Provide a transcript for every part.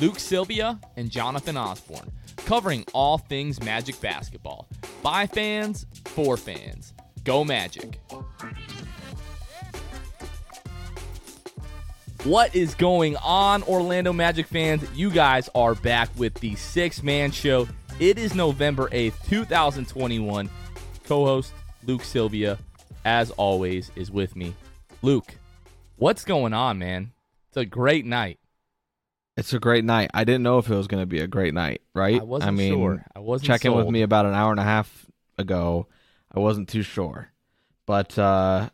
Luke Sylvia and Jonathan Osborne, covering all things Magic basketball. By fans, for fans. Go Magic. What is going on, Orlando Magic fans? You guys are back with the Sixth Man Show. It is November 8th, 2021. Co host Luke Sylvia, as always, is with me. Luke, what's going on, man? It's a great night. It's a great night. I didn't know if it was going to be a great night, right? I wasn't mean, sure. I wasn't checking with me about an hour and a half ago. I wasn't too sure, but uh,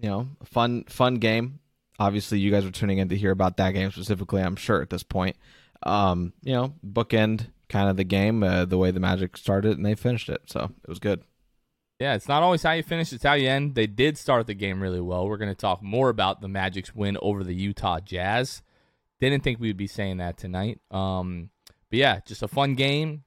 you know, fun fun game. Obviously, you guys are tuning in to hear about that game specifically. I'm sure at this point. Um, you know, bookend kind of the game, uh, the way the Magic started and they finished it, so it was good. Yeah, it's not always how you finish, it's how you end. They did start the game really well. We're going to talk more about the Magic's win over the Utah Jazz. Didn't think we'd be saying that tonight. Um, but yeah, just a fun game.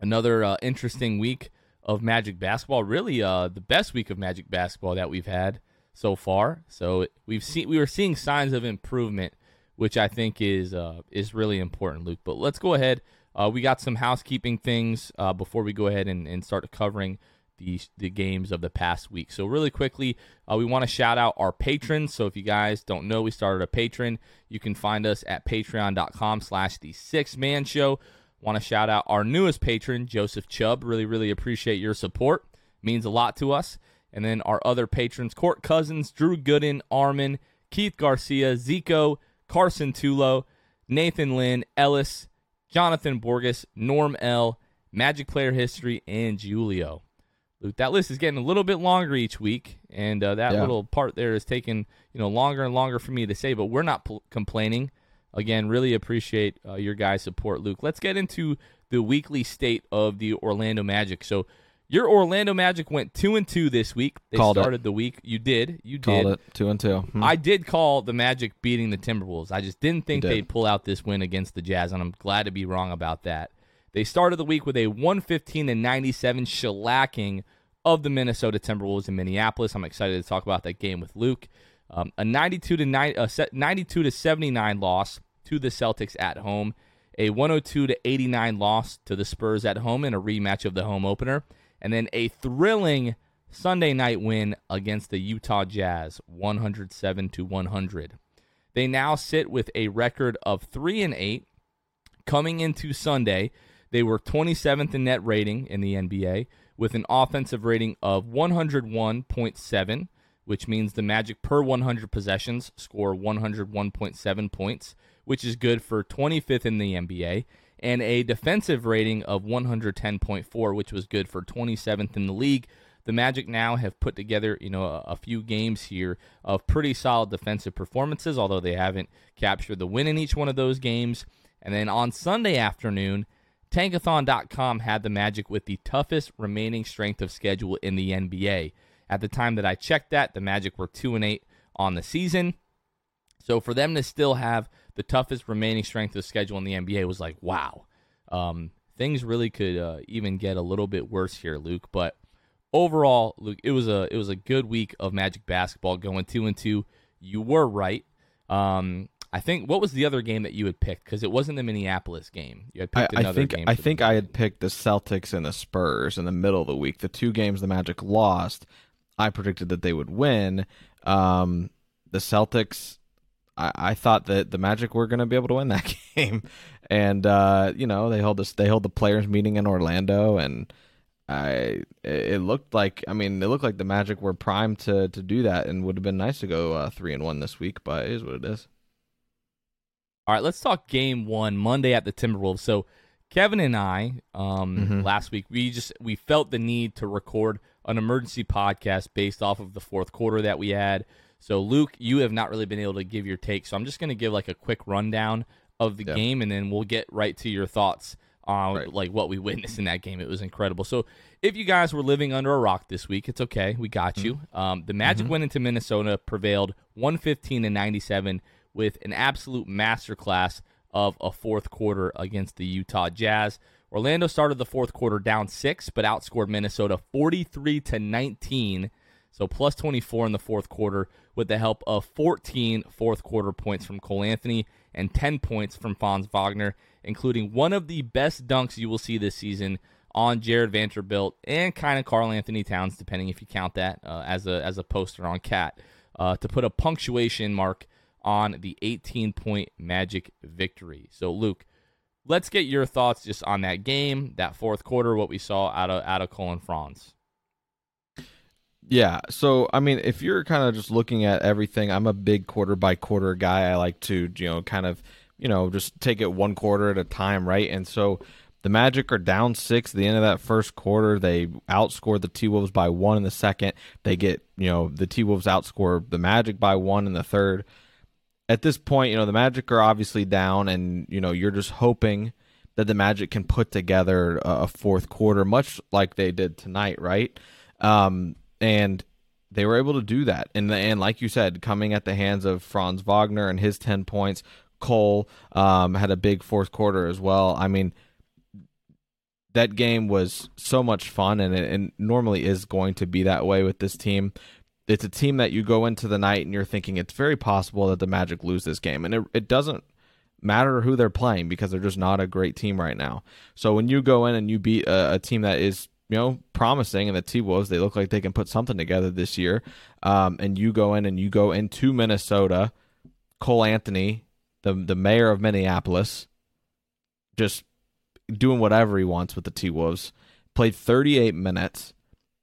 Another uh, interesting week of Magic basketball. Really, uh, the best week of Magic basketball that we've had so far. So we've seen we were seeing signs of improvement, which I think is uh, is really important, Luke. But let's go ahead. Uh, we got some housekeeping things uh, before we go ahead and, and start covering the the games of the past week. So really quickly, uh, we want to shout out our patrons. So if you guys don't know, we started a Patreon. You can find us at patreon.com slash the six man show. Want to shout out our newest patron, Joseph Chubb. Really, really appreciate your support. Means a lot to us. And then our other patrons, Court Cousins, Drew Gooden, Armin, Keith Garcia, Zico, Carson Tulo, Nathan Lynn, Ellis, Jonathan Borges, Norm L, Magic Player History, and Julio. Luke, that list is getting a little bit longer each week, and uh, that Yeah. little part there is taking you know longer and longer for me to say. But we're not pl- complaining. Again, really appreciate uh, your guys' support, Luke. Let's get into the weekly state of the Orlando Magic. So, your Orlando Magic went two and two this week. They Called it. started the week. You did. You Called did. it two and two. Hmm. I did call the Magic beating the Timberwolves. I just didn't think did. they'd pull out this win against the Jazz, and I'm glad to be wrong about that. They started the week with a 115 and 97 shellacking of the Minnesota Timberwolves in Minneapolis. I'm excited to talk about that game with Luke. Um, a 92 to 9, uh, 92 to 79 loss to the Celtics at home. A 102 to 89 loss to the Spurs at home in a rematch of the home opener, and then a thrilling Sunday night win against the Utah Jazz, 107 to 100. They now sit with a record of 3 and 8 coming into Sunday. They were 27th in net rating in the NBA with an offensive rating of 101.7, which means the Magic per 100 possessions score 101.7 points, which is good for 25th in the NBA, and a defensive rating of 110.4, which was good for 27th in the league. The Magic now have put together, you know, a, a few games here of pretty solid defensive performances, although they haven't captured the win in each one of those games. And then on Sunday afternoon, Tankathon.com had the Magic with the toughest remaining strength of schedule in the NBA. At the time that I checked that, the Magic were 2 and 8 on the season. So for them to still have the toughest remaining strength of schedule in the NBA was like, wow. Um, things really could uh, even get a little bit worse here, Luke. But overall, Luke, it was a it was a good week of Magic basketball going two and two. You were right. Um, I think what was the other game that you had picked because it wasn't the Minneapolis game. You had I, another I think game. I think I had picked the Celtics and the Spurs in the middle of the week. The two games the Magic lost, I predicted that they would win. Um, the Celtics, I, I thought that the Magic were going to be able to win that game, and uh, you know they held this they held the players meeting in Orlando, and I it looked like I mean it looked like the Magic were primed to to do that, and would have been nice to go uh, three and one this week, but it is what it is. All right, let's talk game one Monday at the Timberwolves. So Kevin and I, um, Mhm. last week we just we felt the need to record an emergency podcast based off of the fourth quarter that we had. So Luke, you have not really been able to give your take, so I'm just going to give like a quick rundown of the Yep. game, and then we'll get right to your thoughts on Right. like what we witnessed in that game. It was incredible. So if you guys were living under a rock this week, it's okay. We got you. Um, the Magic went into Minnesota, prevailed 115 to 97 with an absolute masterclass of a fourth quarter against the Utah Jazz. Orlando started the fourth quarter down six, but outscored Minnesota 43 to 19. So plus 24 in the fourth quarter with the help of 14 fourth quarter points from Cole Anthony and 10 points from Franz Wagner, including one of the best dunks you will see this season on Jarred Vanderbilt and kind of Karl-Anthony Towns, depending if you count that uh, as a as a poster on KAT, uh, to put a punctuation mark on the 18 point Magic victory. So Luke, let's get your thoughts just on that game, that fourth quarter, what we saw out of out of Colin Franz. Yeah. So, I mean, if you're kind of just looking at everything, I'm a big quarter by quarter guy. I like to, you know, kind of, you know, just take it one quarter at a time, right? And so the Magic are down six at the end of that first quarter. They outscore the T Wolves by one in the second. They get, you know, the T Wolves outscore the Magic by one in the third. At this point, you know, the Magic are obviously down, and, you know, you're just hoping that the Magic can put together a fourth quarter, much like they did tonight, right? Um, and they were able to do that. And and like you said, coming at the hands of Franz Wagner and his ten points, Cole um, had a big fourth quarter as well. I mean, that game was so much fun, and it and normally is going to be that way with this team. It's a team that you go into the night and you're thinking it's very possible that the Magic lose this game, and it, it doesn't matter who they're playing because they're just not a great team right now. So when you go in and you beat a, a team that is you know promising, and the T Wolves they look like they can put something together this year, um, and you go in and you go into Minnesota, Cole Anthony, the the mayor of Minneapolis, just doing whatever he wants with the T Wolves. Played 38 minutes.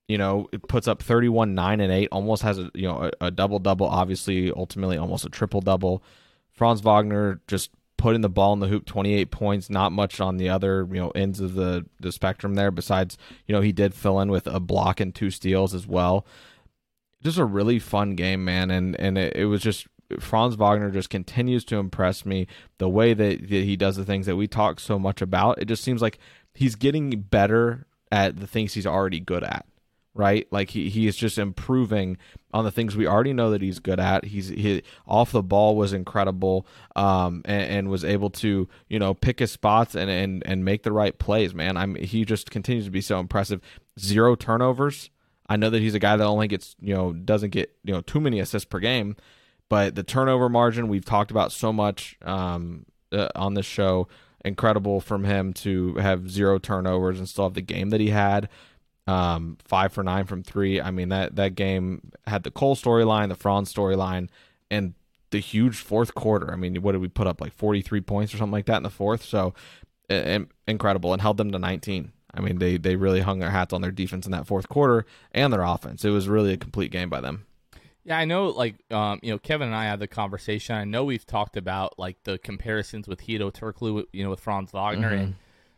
You know, it puts up 31, 9, and 8. Almost has a you know a, a double double. Obviously, ultimately almost a triple double. Franz Wagner just putting the ball in the hoop, 28 points. Not much on the other you know ends of the the spectrum there. Besides, you know he did fill in with a block and two steals as well. Just a really fun game, man, and and it, it was just Franz Wagner just continues to impress me. The way that, that he does the things that we talk so much about, it just seems like he's getting better at the things he's already good at. Right, like he, he is just improving on the things we already know that he's good at. He's he off the ball was incredible, um, and, and was able to you know pick his spots and and and make the right plays. Man, I'm he just continues to be so impressive. Zero turnovers. I know that he's a guy that only gets you know doesn't get you know too many assists per game, but the turnover margin we've talked about so much um, uh, on this show. Incredible from him to have zero turnovers and still have the game that he had. Um, five for nine from three. I mean that that game had the Cole storyline, the Franz storyline, and the huge fourth quarter. I mean, what did we put up like forty three points or something like that in the fourth? So uh, incredible and held them to nineteen. I mean, they they really hung their hats on their defense in that fourth quarter and their offense. It was really a complete game by them. Yeah, I know. Like, um, you know, Kevin and I had the conversation. I know we've talked about like the comparisons with Hedo Turkoglu, you know, with Franz Wagner, and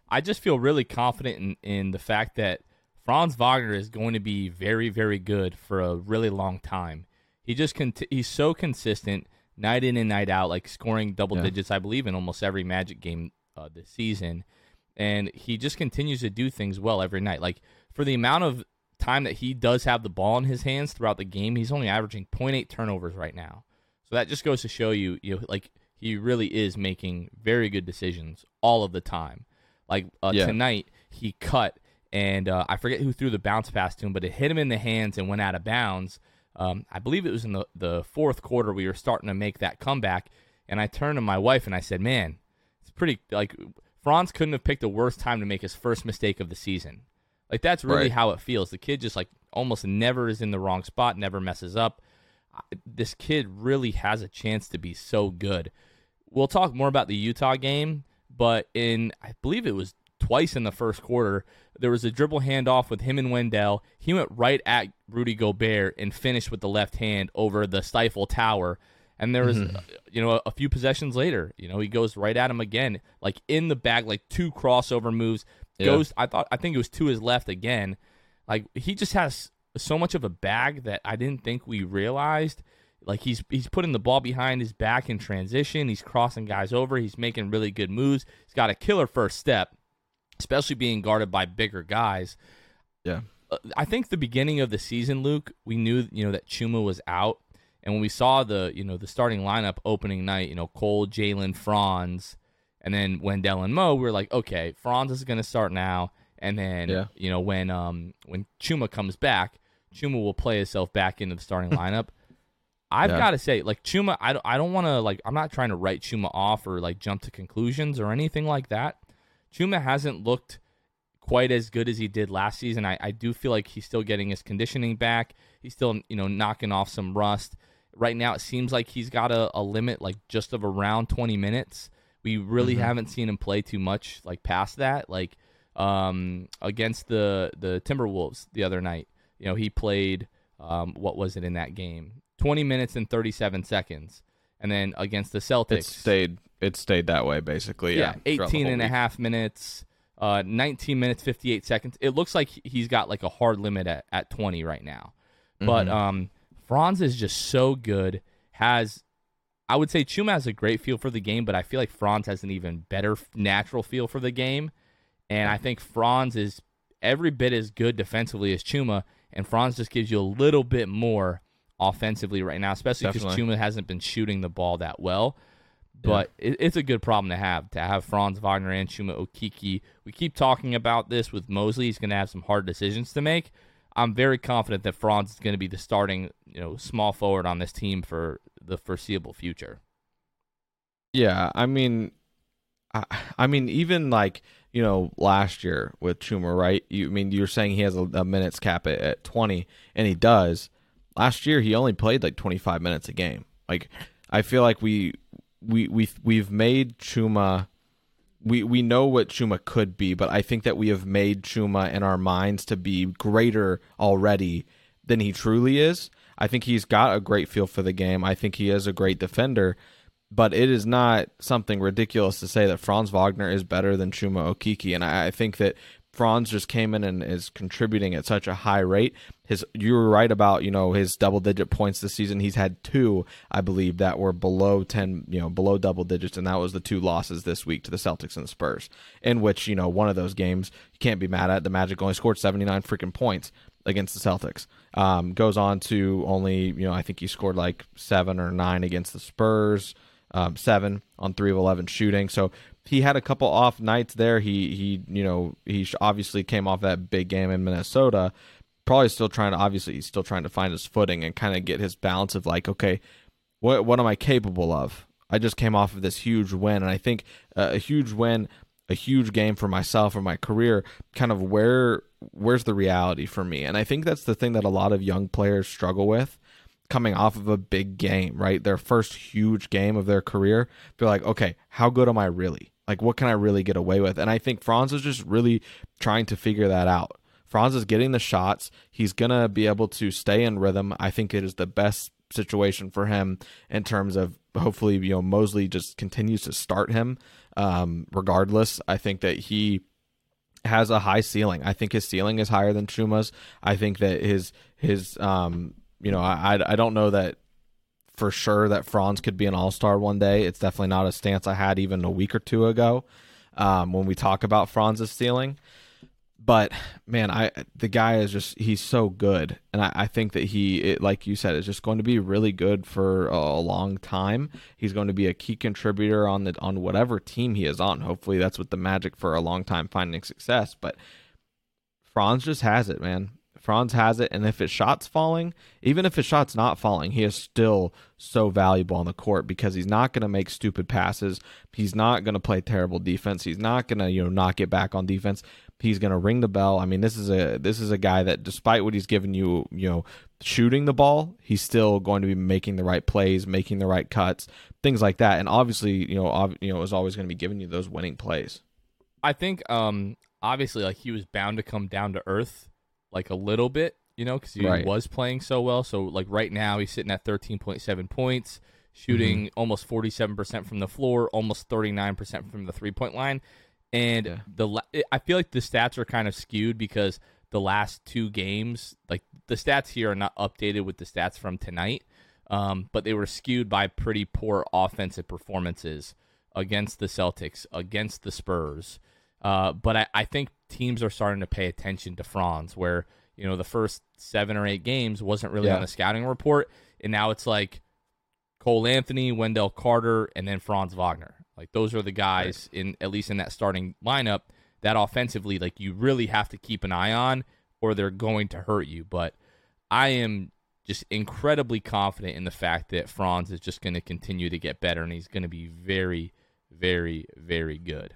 I just feel really confident in in the fact that Franz Wagner is going to be very, very good for a really long time. He just cont- he's so consistent night in and night out, like scoring double Yeah. digits, I believe, in almost every Magic game uh, this season, and he just continues to do things well every night. Like for the amount of time that he does have the ball in his hands throughout the game, he's only averaging 0.8 turnovers right now. So that just goes to show you, you know, like he really is making very good decisions all of the time. Like uh, Yeah. tonight, he cut and uh, I forget who threw the bounce pass to him, but it hit him in the hands and went out of bounds. Um, I believe it was in the, the fourth quarter. We were starting to make that comeback, and I turned to my wife and I said, "Man, it's pretty like Franz couldn't have picked a worse time to make his first mistake of the season. Like that's really Right. how it feels. The kid just like almost never is in the wrong spot, never messes up. This kid really has a chance to be so good. We'll talk more about the Utah game, but in I believe it was twice in the first quarter, there was a dribble handoff with him and Wendell. He went right at Rudy Gobert and finished with the left hand over the stifle tower. And there was, Mm-hmm. you know, a, a few possessions later, you know, he goes right at him again, like in the bag, like two crossover moves. Yeah. Goes, I thought, I think it was to his left again. Like he just has so much of a bag that I didn't think we realized. Like he's he's putting the ball behind his back in transition. He's crossing guys over. He's making really good moves. He's got a killer first step, especially being guarded by bigger guys. Yeah. Uh, I think the beginning of the season, Luke, we knew you know that Chuma was out, and when we saw the you know the starting lineup opening night, you know Cole, Jalen, Franz, and then Wendell and Mo, we were like, okay, Franz is going to start now, and then Yeah. you know when um when Chuma comes back, Chuma will play himself back into the starting lineup. I've Yeah. got to say, like Chuma, I don't, I don't want to like I'm not trying to write Chuma off or like jump to conclusions or anything like that. Chuma hasn't looked quite as good as he did last season. I, I do feel like he's still getting his conditioning back. He's still, you know, knocking off some rust. Right now, it seems like he's got a, a limit like just of around 20 minutes. We really haven't seen him play too much like past that. Like um, against the the Timberwolves the other night, you know, he played um, what was it in that game? 20 minutes and 37 seconds. And then against the Celtics, It stayed. It stayed that way basically. yeah, Yeah. 18 whole and a half minutes, uh, 19 minutes, 58 seconds. It looks like he's got like a hard limit at, at 20 right now. But Mm-hmm. um, Franz is just so good. Has I would say Chuma has a great feel for the game, but I feel like Franz has an even better natural feel for the game. And I think Franz is every bit as good defensively as Chuma, and Franz just gives you a little bit more offensively right now, especially because Chuma hasn't been shooting the ball that well. But it, it's a good problem to have to have Franz Wagner and Chuma Okeke. We keep talking about this with Mosley. He's going to have some hard decisions to make. I'm very confident that Franz is going to be the starting, you know, small forward on this team for the foreseeable future. Yeah, I mean, I, I mean, even like you know last year with Chumer, right? You I mean you're saying he has a, a minutes cap at, at 20, and he does. Last year he only played like 25 minutes a game. Like I feel like we we we we've made Chuma. We we know what Chuma could be, but I think that we have made Chuma in our minds to be greater already than he truly is. I think he's got a great feel for the game. I think he is a great defender, but it is not something ridiculous to say that Franz Wagner is better than Chuma Okeke. And I, I think that Franz just came in and is contributing at such a high rate. His you were right about, you know, his double digit points this season. He's had two, I believe, that were below ten, you know, below double digits, and that was the two losses this week to the Celtics and the Spurs. In which, you know, one of those games you can't be mad at. The Magic only scored seventy nine freaking points against the Celtics. Um, goes on to only, you know, I think he scored like seven or nine against the Spurs, um, seven on three of eleven shooting. So he had a couple off nights there. He he, you know, he obviously came off that big game in Minnesota. Probably still trying to obviously he's still trying to find his footing and kind of get his balance of like, okay, what what am I capable of? I just came off of this huge win, and I think uh, a huge win, a huge game for myself or my career. Kind of where where's the reality for me? And I think that's the thing that a lot of young players struggle with coming off of a big game, right? Their first huge game of their career. They're like, okay, how good am I really? Like, what can I really get away with? And I think Franz is just really trying to figure that out. Franz is getting the shots. He's going to be able to stay in rhythm. I think it is the best situation for him in terms of hopefully, you know, Mosley just continues to start him um, regardless. I think that he has a high ceiling. I think his ceiling is higher than Chuma's. I think that his his um you know I I don't know that for sure that Franz could be an all star one day. It's definitely not a stance I had even a week or two ago um, when we talk about Franz's ceiling. But man, I the guy is just he's so good, and I, I think that he, it, like you said, is just going to be really good for a, a long time. He's going to be a key contributor on the on whatever team he is on. Hopefully, that's what the Magic for a long time finding success. But Franz just has it, man. Franz has it, and if his shot's falling, even if his shot's not falling, he is still so valuable on the court because he's not going to make stupid passes. He's not going to play terrible defense. He's not going to you know not get back on defense. He's going to ring the bell. I mean, this is a this is a guy that despite what he's given you, you know, shooting the ball, he's still going to be making the right plays, making the right cuts, things like that. And obviously, you know, ov- you know, is always going to be giving you those winning plays. I think um obviously like he was bound to come down to earth like a little bit, you know, because he Right. was playing so well. So like right now he's sitting at 13.7 points, shooting Mm-hmm. almost 47% from the floor, almost 39% from the three point line, and Yeah. the la- I feel like the stats are kind of skewed because the last two games, like the stats here are not updated with the stats from tonight, um, but they were skewed by pretty poor offensive performances against the Celtics, against the Spurs. Uh, but I, I think teams are starting to pay attention to Franz, where you know the first seven or eight games wasn't really Yeah. on the scouting report, and now it's like Cole Anthony, Wendell Carter, and then Franz Wagner. Like those are the guys in at least in that starting lineup that offensively, like you really have to keep an eye on, or they're going to hurt you. But I am just incredibly confident in the fact that Franz is just going to continue to get better, and he's going to be very, very, very good.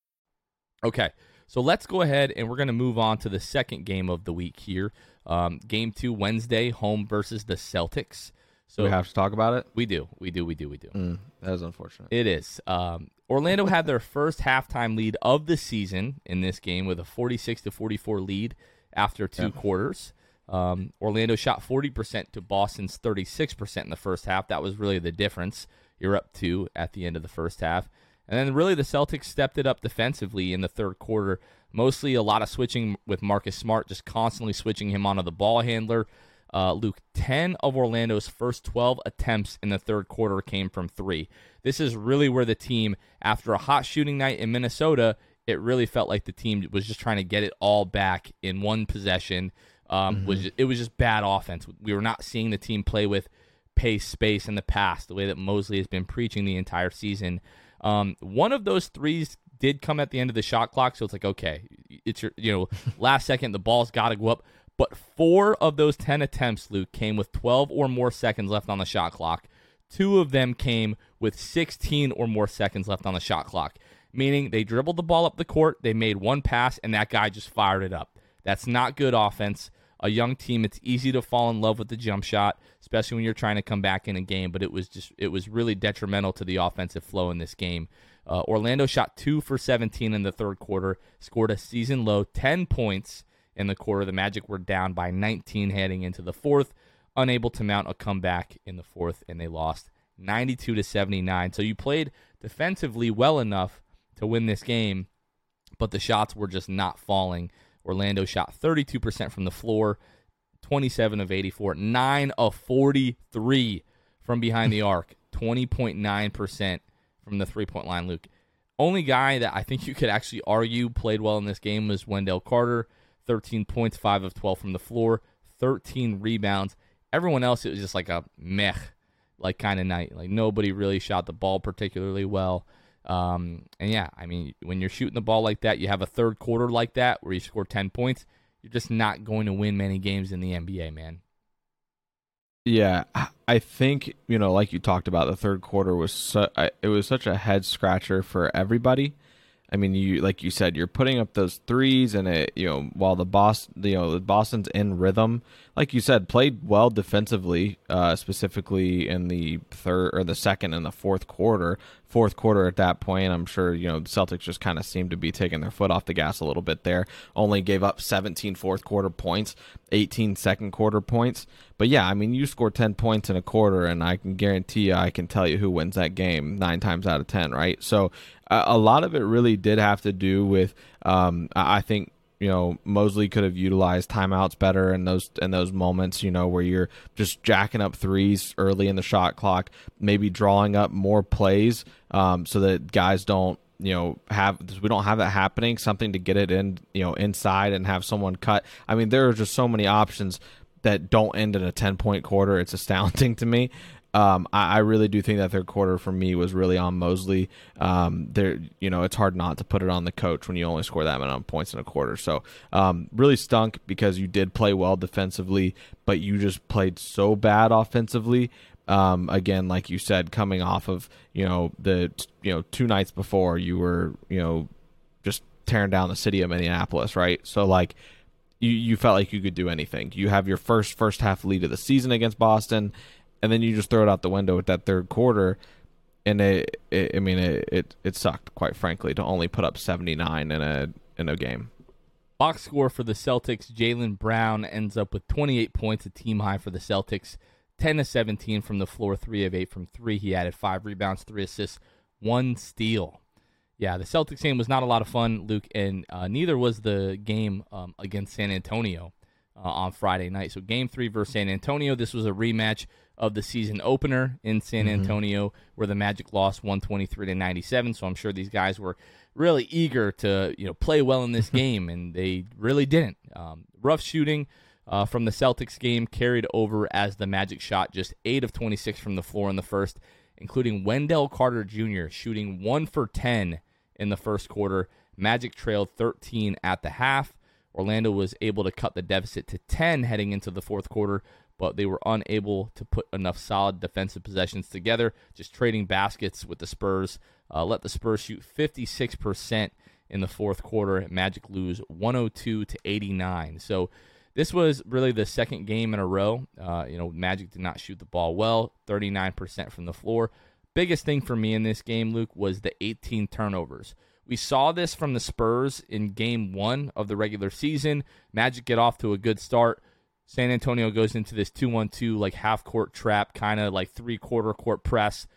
Okay, so let's go ahead and we're going to move on to the second game of the week here. Um, game two, Wednesday, home versus the Celtics. So we have to talk about it. we do, we do, we do, we do. Mm, that is unfortunate. It is. Um, Orlando had their first halftime lead of the season in this game with a 46 to 44 lead after two quarters. Um, Orlando shot 40% to Boston's 36% in the first half. That was really the difference. You're up two at the end of the first half. And then really the Celtics stepped it up defensively in the third quarter. Mostly a lot of switching with Marcus Smart, just constantly switching him onto the ball handler. Uh, Luke, 10 of Orlando's first 12 attempts in the third quarter came from three. This is really where the team, after a hot shooting night in Minnesota, it really felt like the team was just trying to get it all back in one possession. Um, was it was just bad offense. We were not seeing the team play with pace, space in the past, the way that Mosley has been preaching the entire season. Um, one of those threes did come at the end of the shot clock, so it's like okay, it's your you know last second the ball's got to go up. But four of those ten attempts, Luke, came with twelve or more seconds left on the shot clock. Two of them came with 16 or more seconds left on the shot clock, meaning they dribbled the ball up the court, they made one pass, and that guy just fired it up. That's not good offense. A young team, it's easy to fall in love with the jump shot, especially when you're trying to come back in a game. But it was just, it was really detrimental to the offensive flow in this game. Uh, Orlando shot two for 17 in the third quarter, scored a season low 10 points in the quarter. The Magic were down by 19 heading into the fourth, unable to mount a comeback in the fourth, and they lost 92 to 79. So you played defensively well enough to win this game, but the shots were just not falling. Orlando shot 32% from the floor, 27 of 84, 9 of 43 from behind the arc, 20.9% from the three point line, Luke. Only guy that I think you could actually argue played well in this game was Wendell Carter, 13 points, 5 of 12 from the floor, 13 rebounds. Everyone else, it was just like a meh, like kind of night. Like nobody really shot the ball particularly well. Um, and yeah, I mean, when you're shooting the ball like that, you have a third quarter like that where you score 10 points, you're just not going to win many games in the NBA, man. Yeah, I think you know, like you talked about, the third quarter was su- it was such a head scratcher for everybody. I mean, you like you said, you're putting up those threes, and it you know while the boss, you know, the Boston's in rhythm. Like you said, played well defensively, uh, specifically in the third or the second and the fourth quarter. Fourth quarter at that point, I'm sure you know the Celtics just kind of seemed to be taking their foot off the gas a little bit there. Only gave up 17 fourth quarter points, 18 second quarter points. But yeah, I mean, you score 10 points in a quarter, and I can guarantee you, I can tell you who wins that game nine times out of 10, right? So a lot of it really did have to do with um, I think you know Mosley could have utilized timeouts better in those in those moments you know where you're just jacking up threes early in the shot clock maybe drawing up more plays um, so that guys don't you know have we don't have that happening something to get it in you know inside and have someone cut. I mean there are just so many options that don't end in a 10 point quarter. It's astounding to me um, I, I, really do think that third quarter for me was really on Mosley. Um, there, you know, it's hard not to put it on the coach when you only score that many points in a quarter. So, um, really stunk because you did play well defensively, but you just played so bad offensively. Um, again, like you said, coming off of you know the you know two nights before, you were you know just tearing down the city of Minneapolis, right? So like you you felt like you could do anything. You have your first first half lead of the season against Boston and then you just throw it out the window with that third quarter and it, it I mean it, it it sucked quite frankly to only put up 79 in a in a game. Box score for the Celtics, Jaylen Brown ends up with 28 points, a team high for the Celtics. 10 to 17 from the floor, 3 of 8 from 3. He added 5 rebounds, 3 assists, 1 steal. Yeah, the Celtics game was not a lot of fun, Luke, and uh, neither was the game um, against San Antonio uh, on Friday night. So, game three versus San Antonio. This was a rematch of the season opener in San mm-hmm. Antonio, where the Magic lost 123 to 97. So I'm sure these guys were really eager to you know play well in this game, and they really didn't. Um, rough shooting uh, from the Celtics game carried over as the Magic shot just eight of 26 from the floor in the first, including Wendell Carter Jr. shooting one for 10 in the first quarter. Magic trailed 13 at the half. Orlando was able to cut the deficit to 10 heading into the fourth quarter, but they were unable to put enough solid defensive possessions together, just trading baskets with the Spurs. Uh, let the Spurs shoot 56% in the fourth quarter. Magic lose 102 to 89. So this was really the second game in a row. Uh, you know, Magic did not shoot the ball well, 39% from the floor. Biggest thing for me in this game, Luke, was the 18 turnovers. We saw this from the Spurs in game one of the regular season. Magic get off to a good start San Antonio goes into this 2 1 2, like half court trap, kind of like three quarter court press.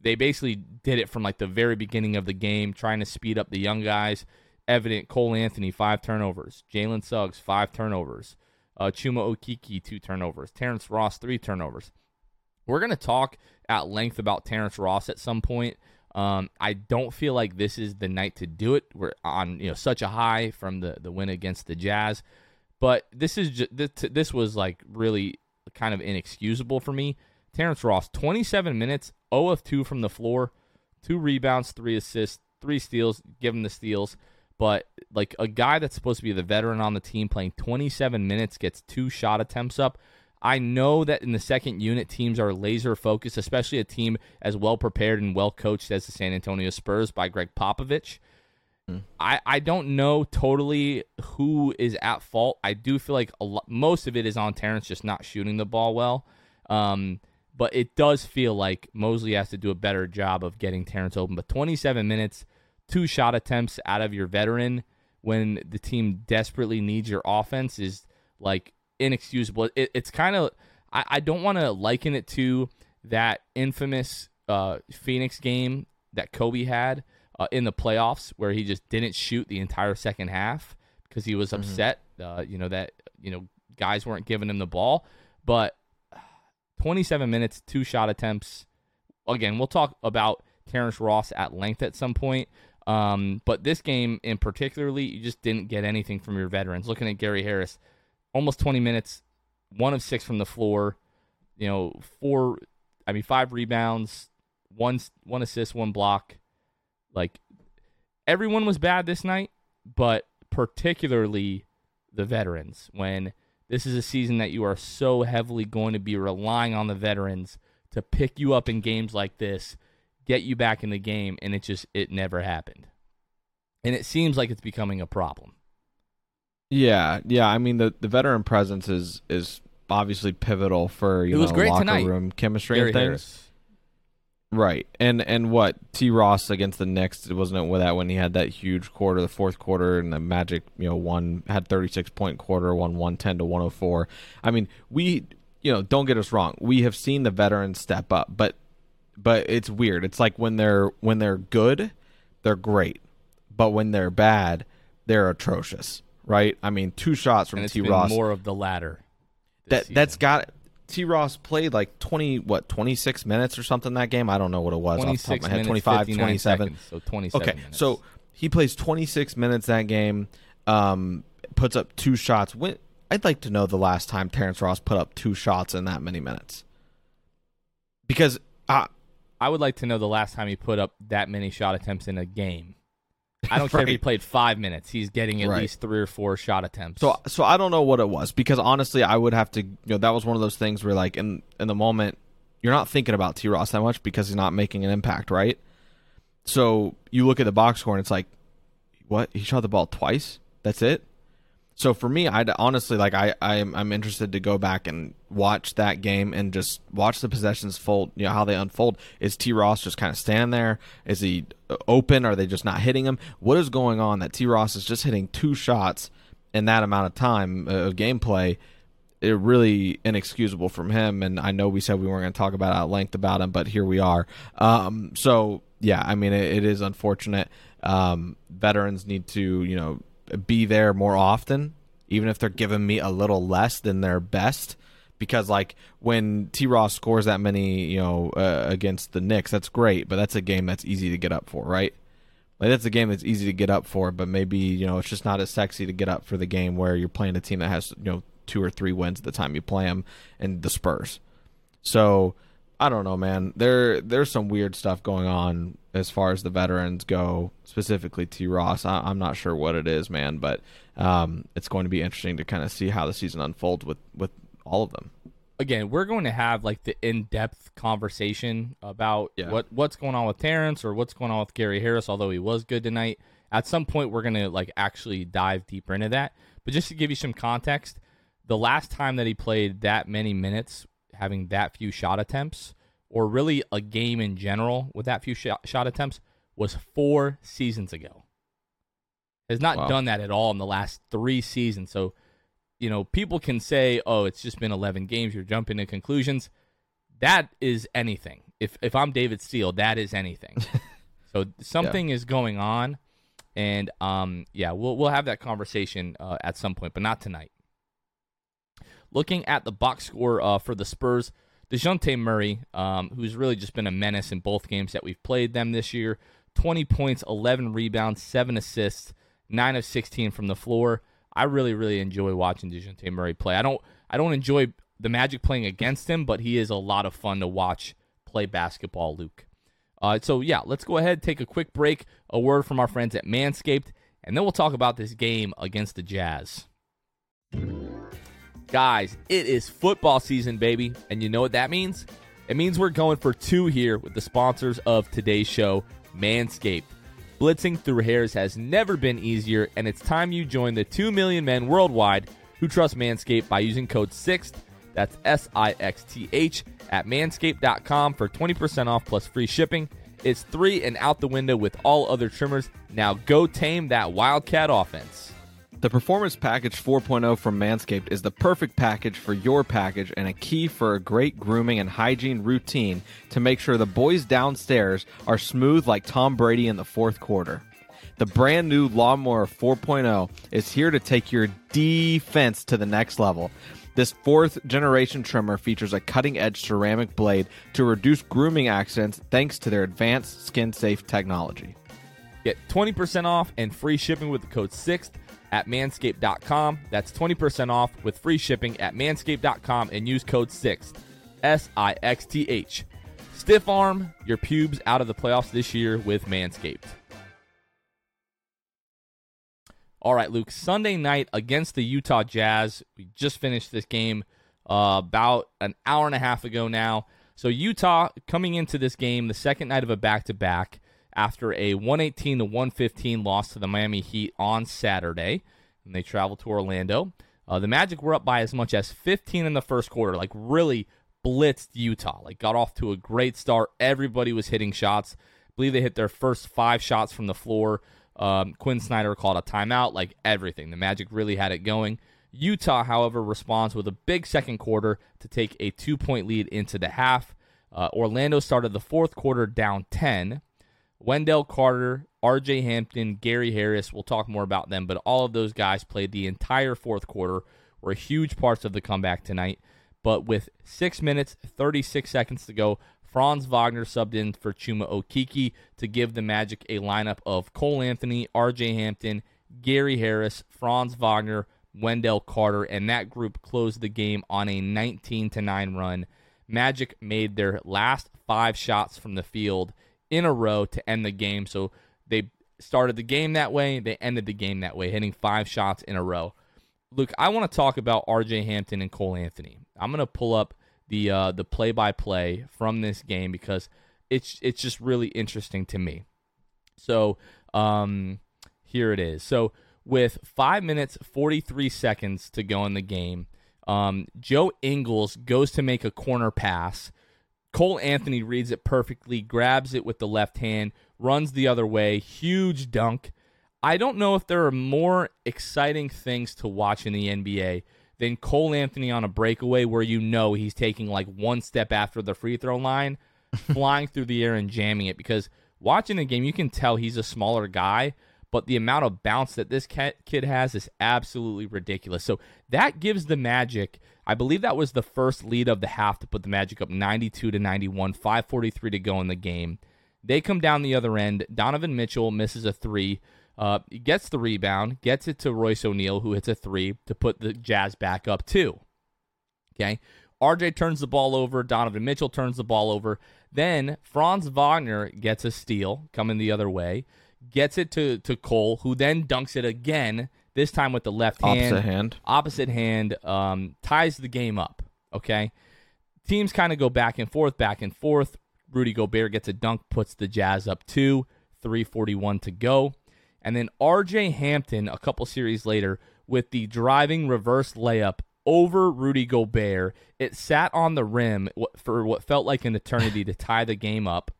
They basically did it from like the very beginning of the game, trying to speed up the young guys. Evident Cole Anthony, five turnovers. Jalen Suggs, five turnovers. Uh, Chuma Okeke, two turnovers. Terrence Ross, three turnovers. We're going to talk at length about Terrence Ross at some point. Um, I don't feel like this is the night to do it. We're on you know such a high from the, the win against the Jazz. But this is this, was like really kind of inexcusable for me. Terrence Ross, 27 minutes, 0 of 2 from the floor, two rebounds, three assists, three steals, give him the steals. But like a guy that's supposed to be the veteran on the team playing 27 minutes gets two shot attempts up. I know that in the second unit, teams are laser focused, especially a team as well prepared and well coached as the San Antonio Spurs by Gregg Popovich. I, I don't know totally who is at fault. I do feel like a lot, most of it is on Terrence just not shooting the ball well. Um, but it does feel like Mosley has to do a better job of getting Terrence open. But 27 minutes, two shot attempts out of your veteran when the team desperately needs your offense is like inexcusable. It, it's kind of I, I don't want to liken it to that infamous uh, Phoenix game that Kobe had uh, in the playoffs where he just didn't shoot the entire second half because he was mm-hmm. upset. Uh, you know that you know guys weren't giving him the ball. But 27 minutes, two shot attempts. Again, we'll talk about Terrence Ross at length at some point. Um, but this game in particularly, you just didn't get anything from your veterans. Looking at Gary Harris, almost 20 minutes, one of six from the floor. You know, four, I mean, five rebounds, one one assist, one block. Like everyone was bad this night, but particularly the veterans. When this is a season that you are so heavily going to be relying on the veterans to pick you up in games like this, get you back in the game, and it just it never happened. And it seems like it's becoming a problem. Yeah, yeah. I mean, the, the veteran presence is is obviously pivotal for you it was know great locker tonight. room chemistry Gary and things. Harris. Right, and and what T Ross against the Knicks wasn't it with that when he had that huge quarter, the fourth quarter, and the Magic, you know, one had thirty six point quarter, won one ten to one hundred four. I mean, we, you know, don't get us wrong, we have seen the veterans step up, but but it's weird. It's like when they're when they're good, they're great, but when they're bad, they're atrocious. Right? I mean, two shots from T Ross. more of the latter. That this that's season. got T. Ross played like twenty what twenty six minutes or something that game. I don't know what it was. off the top 26 of my head. minutes, 25, 27. seconds, so 27 Okay, minutes. so he plays twenty six minutes that game. Um, puts up two shots. When I'd like to know the last time Terrence Ross put up two shots in that many minutes. Because uh, I would like to know the last time he put up that many shot attempts in a game. I don't care if he played five minutes. He's getting at Right. least three or four shot attempts. So so I don't know what it was because honestly I would have to you know that was one of those things where like in in the moment you're not thinking about T Ross that much because he's not making an impact, right? So you look at the box score and it's like what? He shot the ball twice? That's it? So for me, I honestly like I I'm I'm interested to go back and watch that game and just watch the possessions fold, you know how they unfold. Is T Ross just kind of standing there? Is he uh, open? Are they just not hitting him? What is going on that T Ross is just hitting two shots in that amount of time uh, of gameplay? It really inexcusable from him. And I know we said we weren't going to talk about at length about him, but here we are. Um, so yeah, I mean it, it is unfortunate. Um, veterans need to you know be there more often, even if they're giving me a little less than their best. Because like when T. Ross scores that many, you know, uh, against the Knicks, that's great, but that's a game that's easy to get up for, right? Like that's a game that's easy to get up for, but maybe you know it's just not as sexy to get up for the game where you're playing a team that has you know two or three wins at the time you play them, and the Spurs. So I don't know, man. There there's some weird stuff going on as far as the veterans go, specifically T. Ross. I, I'm not sure what it is, man, but um, it's going to be interesting to kind of see how the season unfolds with with all of them. again, we're going to have like the in-depth conversation about Yeah. what what's going on with Terrence or what's going on with Gary Harris. Although he was good tonight, at some point we're going to like actually dive deeper into that. But just to give you some context, the last time that he played that many minutes, having that few shot attempts, or really a game in general with that few shot, shot attempts, was four seasons ago. Has not Wow. done that at all in the last three seasons. So you know, people can say, "Oh, it's just been 11 games. You're jumping to conclusions." That is anything. If if I'm David Steele, that is anything. so something is going on, and um, yeah, we'll we'll have that conversation uh, at some point, but not tonight. Looking at the box score uh, for the Spurs, Dejounte Murray, um, who's really just been a menace in both games that we've played them this year, 20 points, 11 rebounds, seven assists, nine of 16 from the floor. I really, really enjoy watching Dejounte Murray play. I don't, I don't enjoy the Magic playing against him, but he is a lot of fun to watch play basketball. Luke. Uh, so yeah, let's go ahead take a quick break. A word from our friends at Manscaped, and then we'll talk about this game against the Jazz. Guys, it is football season, baby, and you know what that means? It means we're going for two here with the sponsors of today's show, Manscaped. Blitzing through hairs has never been easier, and it's time you join the 2 million men worldwide who trust Manscaped by using code SIXTH, that's S I X T H, at manscaped.com for 20% off plus free shipping. It's three and out the window with all other trimmers. Now go tame that Wildcat offense. The Performance Package 4.0 from Manscaped is the perfect package for your package and a key for a great grooming and hygiene routine to make sure the boys downstairs are smooth like Tom Brady in the fourth quarter. The brand new Lawnmower 4.0 is here to take your defense to the next level. This fourth generation trimmer features a cutting edge ceramic blade to reduce grooming accidents thanks to their advanced skin safe technology. Get 20% off and free shipping with the code 6th at manscaped.com. That's 20% off with free shipping at manscaped.com and use code 6th. S I X T H. Stiff arm your pubes out of the playoffs this year with Manscaped. All right, Luke. Sunday night against the Utah Jazz. We just finished this game uh, about an hour and a half ago now. So Utah coming into this game, the second night of a back-to-back, after a 118 to 115 loss to the Miami Heat on Saturday, and they traveled to Orlando. Uh, the Magic were up by as much as 15 in the first quarter, like really blitzed Utah. Like got off to a great start. Everybody was hitting shots. I believe they hit their first five shots from the floor. Um, Quin Snyder called a timeout, like everything. The Magic really had it going. Utah, however, responds with a big second quarter to take a two point lead into the half. Uh, Orlando started the fourth quarter down 10. Wendell Carter, RJ Hampton, Gary Harris, we'll talk more about them, but all of those guys played the entire fourth quarter, were huge parts of the comeback tonight. But with 6 minutes, 36 seconds to go, Franz Wagner subbed in for Chuma Okeke to give the Magic a lineup of Cole Anthony, RJ Hampton, Gary Harris, Franz Wagner, Wendell Carter, and that group closed the game on a 19 to 9 run. Magic made their last five shots from the field in a row to end the game. So they started the game that way, they ended the game that way, hitting five shots in a row. Luke, I want to talk about RJ Hampton and Cole Anthony. I'm going to pull up the uh, the play by play from this game because it's it's just really interesting to me. So um, here it is. So with five minutes forty three seconds to go in the game, um, Joe Ingles goes to make a corner pass. Cole Anthony reads it perfectly, grabs it with the left hand, runs the other way, huge dunk. I don't know if there are more exciting things to watch in the NBA than Cole Anthony on a breakaway where you know he's taking like one step after the free throw line, flying through the air and jamming it. Because watching the game, you can tell he's a smaller guy, but the amount of bounce that this kid has is absolutely ridiculous. So that gives the Magic, I believe that was the first lead of the half to put the Magic up 92 to 91, 543 to go in the game. They come down the other end. Donovan Mitchell misses a three. Uh, gets the rebound, gets it to Royce O'Neale, who hits a three to put the Jazz back up two. Okay. RJ turns the ball over. Donovan Mitchell turns the ball over. Then Franz Wagner gets a steal coming the other way, gets it to, to Cole, who then dunks it again, this time with the left hand. Opposite hand. Opposite hand um, ties the game up. Okay. Teams kind of go back and forth, back and forth. Rudy Gobert gets a dunk, puts the Jazz up two, 341 to go. And then RJ Hampton, a couple series later, with the driving reverse layup over Rudy Gobert. It sat on the rim for what felt like an eternity to tie the game up.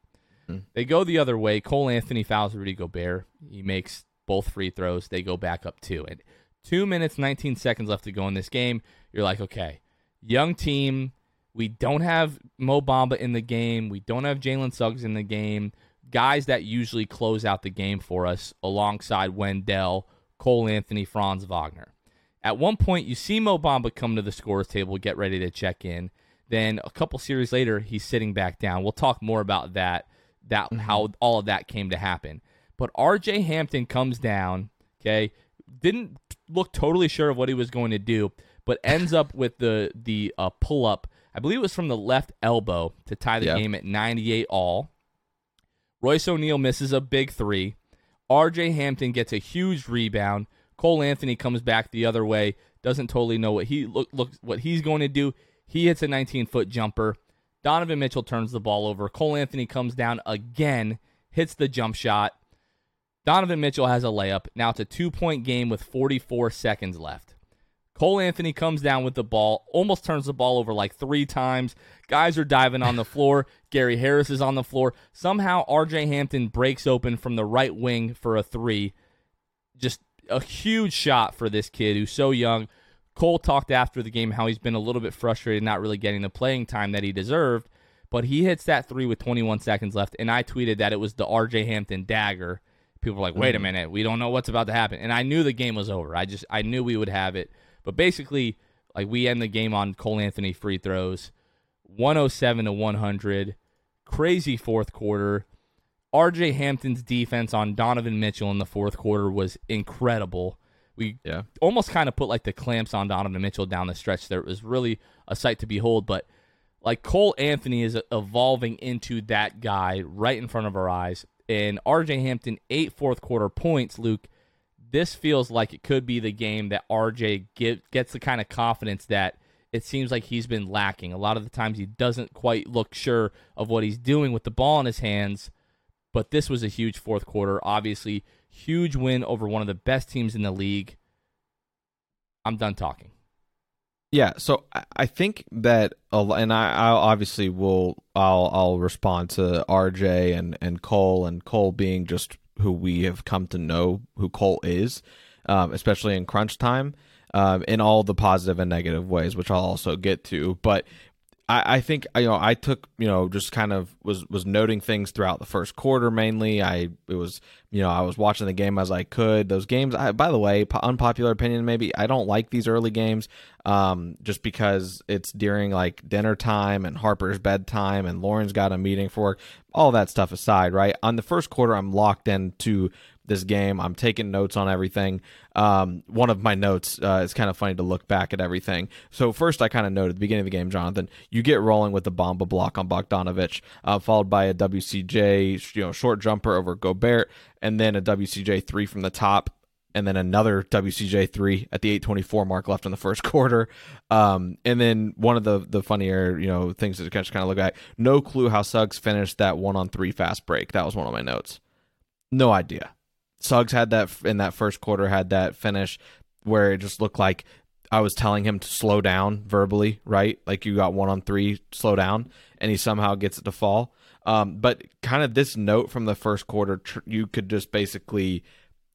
Hmm. They go the other way. Cole Anthony fouls Rudy Gobert. He makes both free throws. They go back up two. And two minutes, 19 seconds left to go in this game. You're like, okay, young team. We don't have Mo Bamba in the game. We don't have Jalen Suggs in the game guys that usually close out the game for us alongside Wendell, Cole Anthony, Franz Wagner. At one point, you see Mo Bamba come to the scores table, get ready to check in. Then a couple series later, he's sitting back down. We'll talk more about that, that mm-hmm. how all of that came to happen. But RJ Hampton comes down, okay, didn't look totally sure of what he was going to do, but ends up with the the uh, pull up. I believe it was from the left elbow to tie the yep. game at 98 all. Royce O'Neale misses a big three. RJ Hampton gets a huge rebound. Cole Anthony comes back the other way, doesn't totally know what he look, look what he's going to do. He hits a 19 foot jumper. Donovan Mitchell turns the ball over. Cole Anthony comes down again, hits the jump shot. Donovan Mitchell has a layup. Now it's a two point game with 44 seconds left. Cole Anthony comes down with the ball, almost turns the ball over like three times. Guys are diving on the floor. Gary Harris is on the floor. Somehow RJ Hampton breaks open from the right wing for a three. Just a huge shot for this kid who's so young. Cole talked after the game how he's been a little bit frustrated not really getting the playing time that he deserved, but he hits that three with 21 seconds left, and I tweeted that it was the RJ Hampton dagger people were like, "Wait a mm. minute, we don't know what's about to happen." And I knew the game was over. I just I knew we would have it. But basically, like we end the game on Cole Anthony free throws, 107 to 100. Crazy fourth quarter. RJ Hampton's defense on Donovan Mitchell in the fourth quarter was incredible. We Yeah. almost kind of put like the clamps on Donovan Mitchell down the stretch there. It was really a sight to behold. But like Cole Anthony is evolving into that guy right in front of our eyes. And RJ Hampton, eight fourth quarter points, Luke. This feels like it could be the game that RJ get, gets the kind of confidence that it seems like he's been lacking. A lot of the times he doesn't quite look sure of what he's doing with the ball in his hands. But this was a huge fourth quarter. Obviously, huge win over one of the best teams in the league. I'm done talking. Yeah, so I- think that, and I, I obviously will, I'll, I'll respond to RJ and and Cole, and Cole being just who we have come to know who Cole is, um, especially in crunch time, um, in all the positive and negative ways, which I'll also get to. But I, I think you know I took you know just kind of was was noting things throughout the first quarter mainly. I it was you know I was watching the game as I could. Those games. I, by the way, po- unpopular opinion maybe I don't like these early games, um, just because it's during like dinner time and Harper's bedtime and Lauren's got a meeting for. All that stuff aside, right? On the first quarter, I'm locked into this game. I'm taking notes on everything. Um, one of my notes, uh, it's kind of funny to look back at everything. So first, I kind of noted at the beginning of the game, Jonathan, you get rolling with the Bamba block on Bogdanovich, uh, followed by a WCJ, you know, short jumper over Gobert, and then a WCJ three from the top. And then another WCJ three at the 8:24 mark left in the first quarter, um, and then one of the the funnier you know things to just kind of look at. No clue how Suggs finished that one on three fast break. That was one of my notes. No idea. Suggs had that in that first quarter had that finish where it just looked like I was telling him to slow down verbally, right? Like you got one on three, slow down, and he somehow gets it to fall. Um, but kind of this note from the first quarter, tr- you could just basically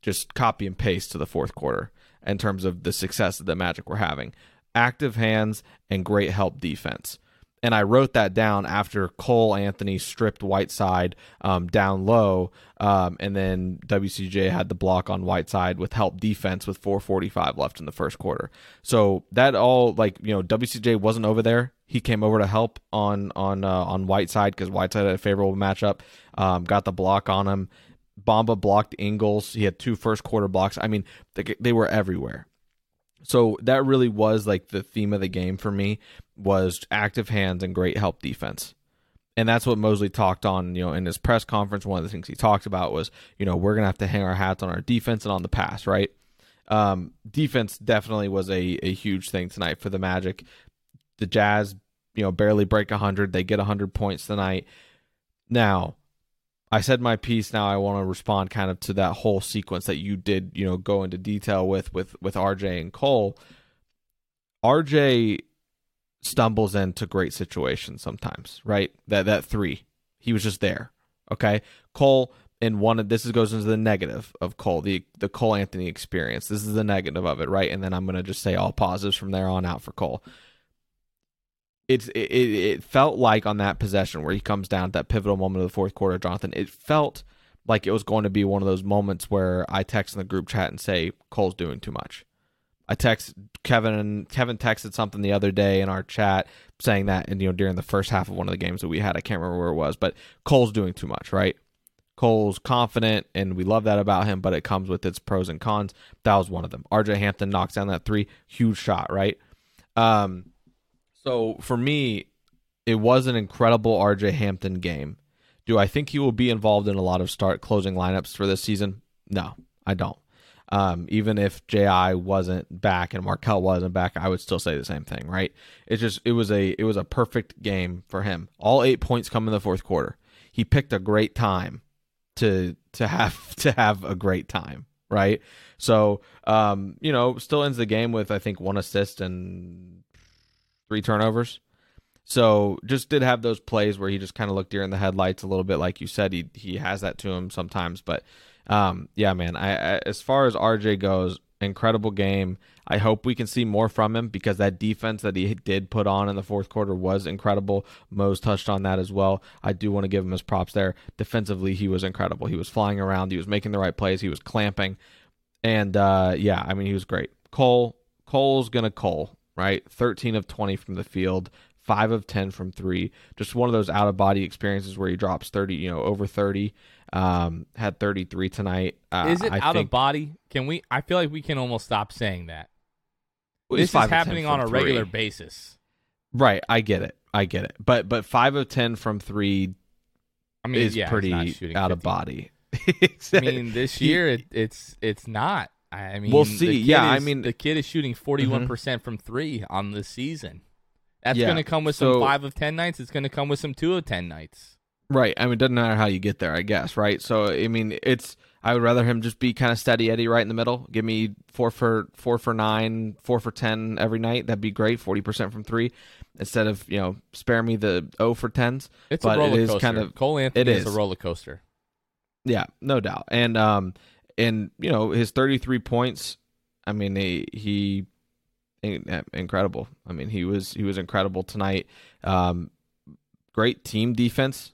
just copy and paste to the fourth quarter in terms of the success that the Magic were having. Active hands and great help defense and I wrote that down after Cole Anthony stripped Whiteside um, down low, um, and then WCJ had the block on Whiteside with help defense with 4:45 left in the first quarter. So that all like you know WCJ wasn't over there. He came over to help on on uh, on Whiteside because Whiteside had a favorable matchup. Um, got the block on him. Bamba blocked Ingles. He had two first quarter blocks. I mean, they, they were everywhere. So that really was like the theme of the game for me was active hands and great help defense. And that's what Mosley talked on, you know, in his press conference. One of the things he talked about was, you know, we're gonna have to hang our hats on our defense and on the pass, right? Um, defense definitely was a, a huge thing tonight for the Magic. The Jazz, you know, barely break hundred. They get hundred points tonight. Now, I said my piece. Now I want to respond kind of to that whole sequence that you did, you know, go into detail with with with RJ and Cole. RJ stumbles into great situations sometimes, right? That that three, he was just there. Okay, Cole in one of this goes into the negative of Cole, the the Cole Anthony experience. This is the negative of it, right? And then I'm gonna just say all positives from there on out for Cole. It's it, it felt like on that possession where he comes down at that pivotal moment of the fourth quarter, Jonathan. It felt like it was going to be one of those moments where I text in the group chat and say Cole's doing too much. I text Kevin and Kevin texted something the other day in our chat saying that and you know during the first half of one of the games that we had, I can't remember where it was, but Cole's doing too much, right? Cole's confident and we love that about him, but it comes with its pros and cons. That was one of them. RJ Hampton knocks down that three, huge shot, right? Um so for me, it was an incredible RJ Hampton game. Do I think he will be involved in a lot of start closing lineups for this season? No, I don't. Um, even if Ji wasn't back and Markelle wasn't back, I would still say the same thing, right? It's just it was a it was a perfect game for him. All eight points come in the fourth quarter. He picked a great time to to have to have a great time, right? So um, you know, still ends the game with I think one assist and three turnovers. So just did have those plays where he just kind of looked deer in the headlights a little bit, like you said. He he has that to him sometimes, but um, yeah, man. I, I as far as RJ goes, incredible game. I hope we can see more from him because that defense that he did put on in the fourth quarter was incredible. Mo's touched on that as well. I do want to give him his props there. Defensively, he was incredible. He was flying around, he was making the right plays, he was clamping. And uh, yeah, I mean, he was great. Cole, Cole's to Cole, right? 13 of 20 from the field, 5 of 10 from 3. Just one of those out of body experiences where he drops 30, you know, over 30. Um, had 33 tonight. Uh, Is it I out think, of body? Can we? I feel like we can almost stop saying that. Well, this is happening on a regular basis. Right, I get it. I get it. But but 5 of 10 from 3 I mean, is yeah, pretty out of body. I mean, this year it, it's it's not. I mean, We'll see. Yeah, I mean- Mm-hmm. the kid is shooting forty one percent from three on the season. That's Yeah, going to come with so- some five of ten nights. It's going to come with some two of ten nights. Right. I mean, it doesn't matter how you get there, I guess. Right. So, I mean, it's. I would rather him just be kind of steady Eddie right in the middle. Give me four for four for nine, four for ten every night. That'd be great. Forty percent from three, instead of you know spare me the O for tens. It's but a roller it is coaster. kind of Cole Anthony it is. is. a roller coaster. Yeah, no doubt. And um, and you know his thirty three points. I mean, he, he incredible. I mean, he was he was incredible tonight. Um, great team defense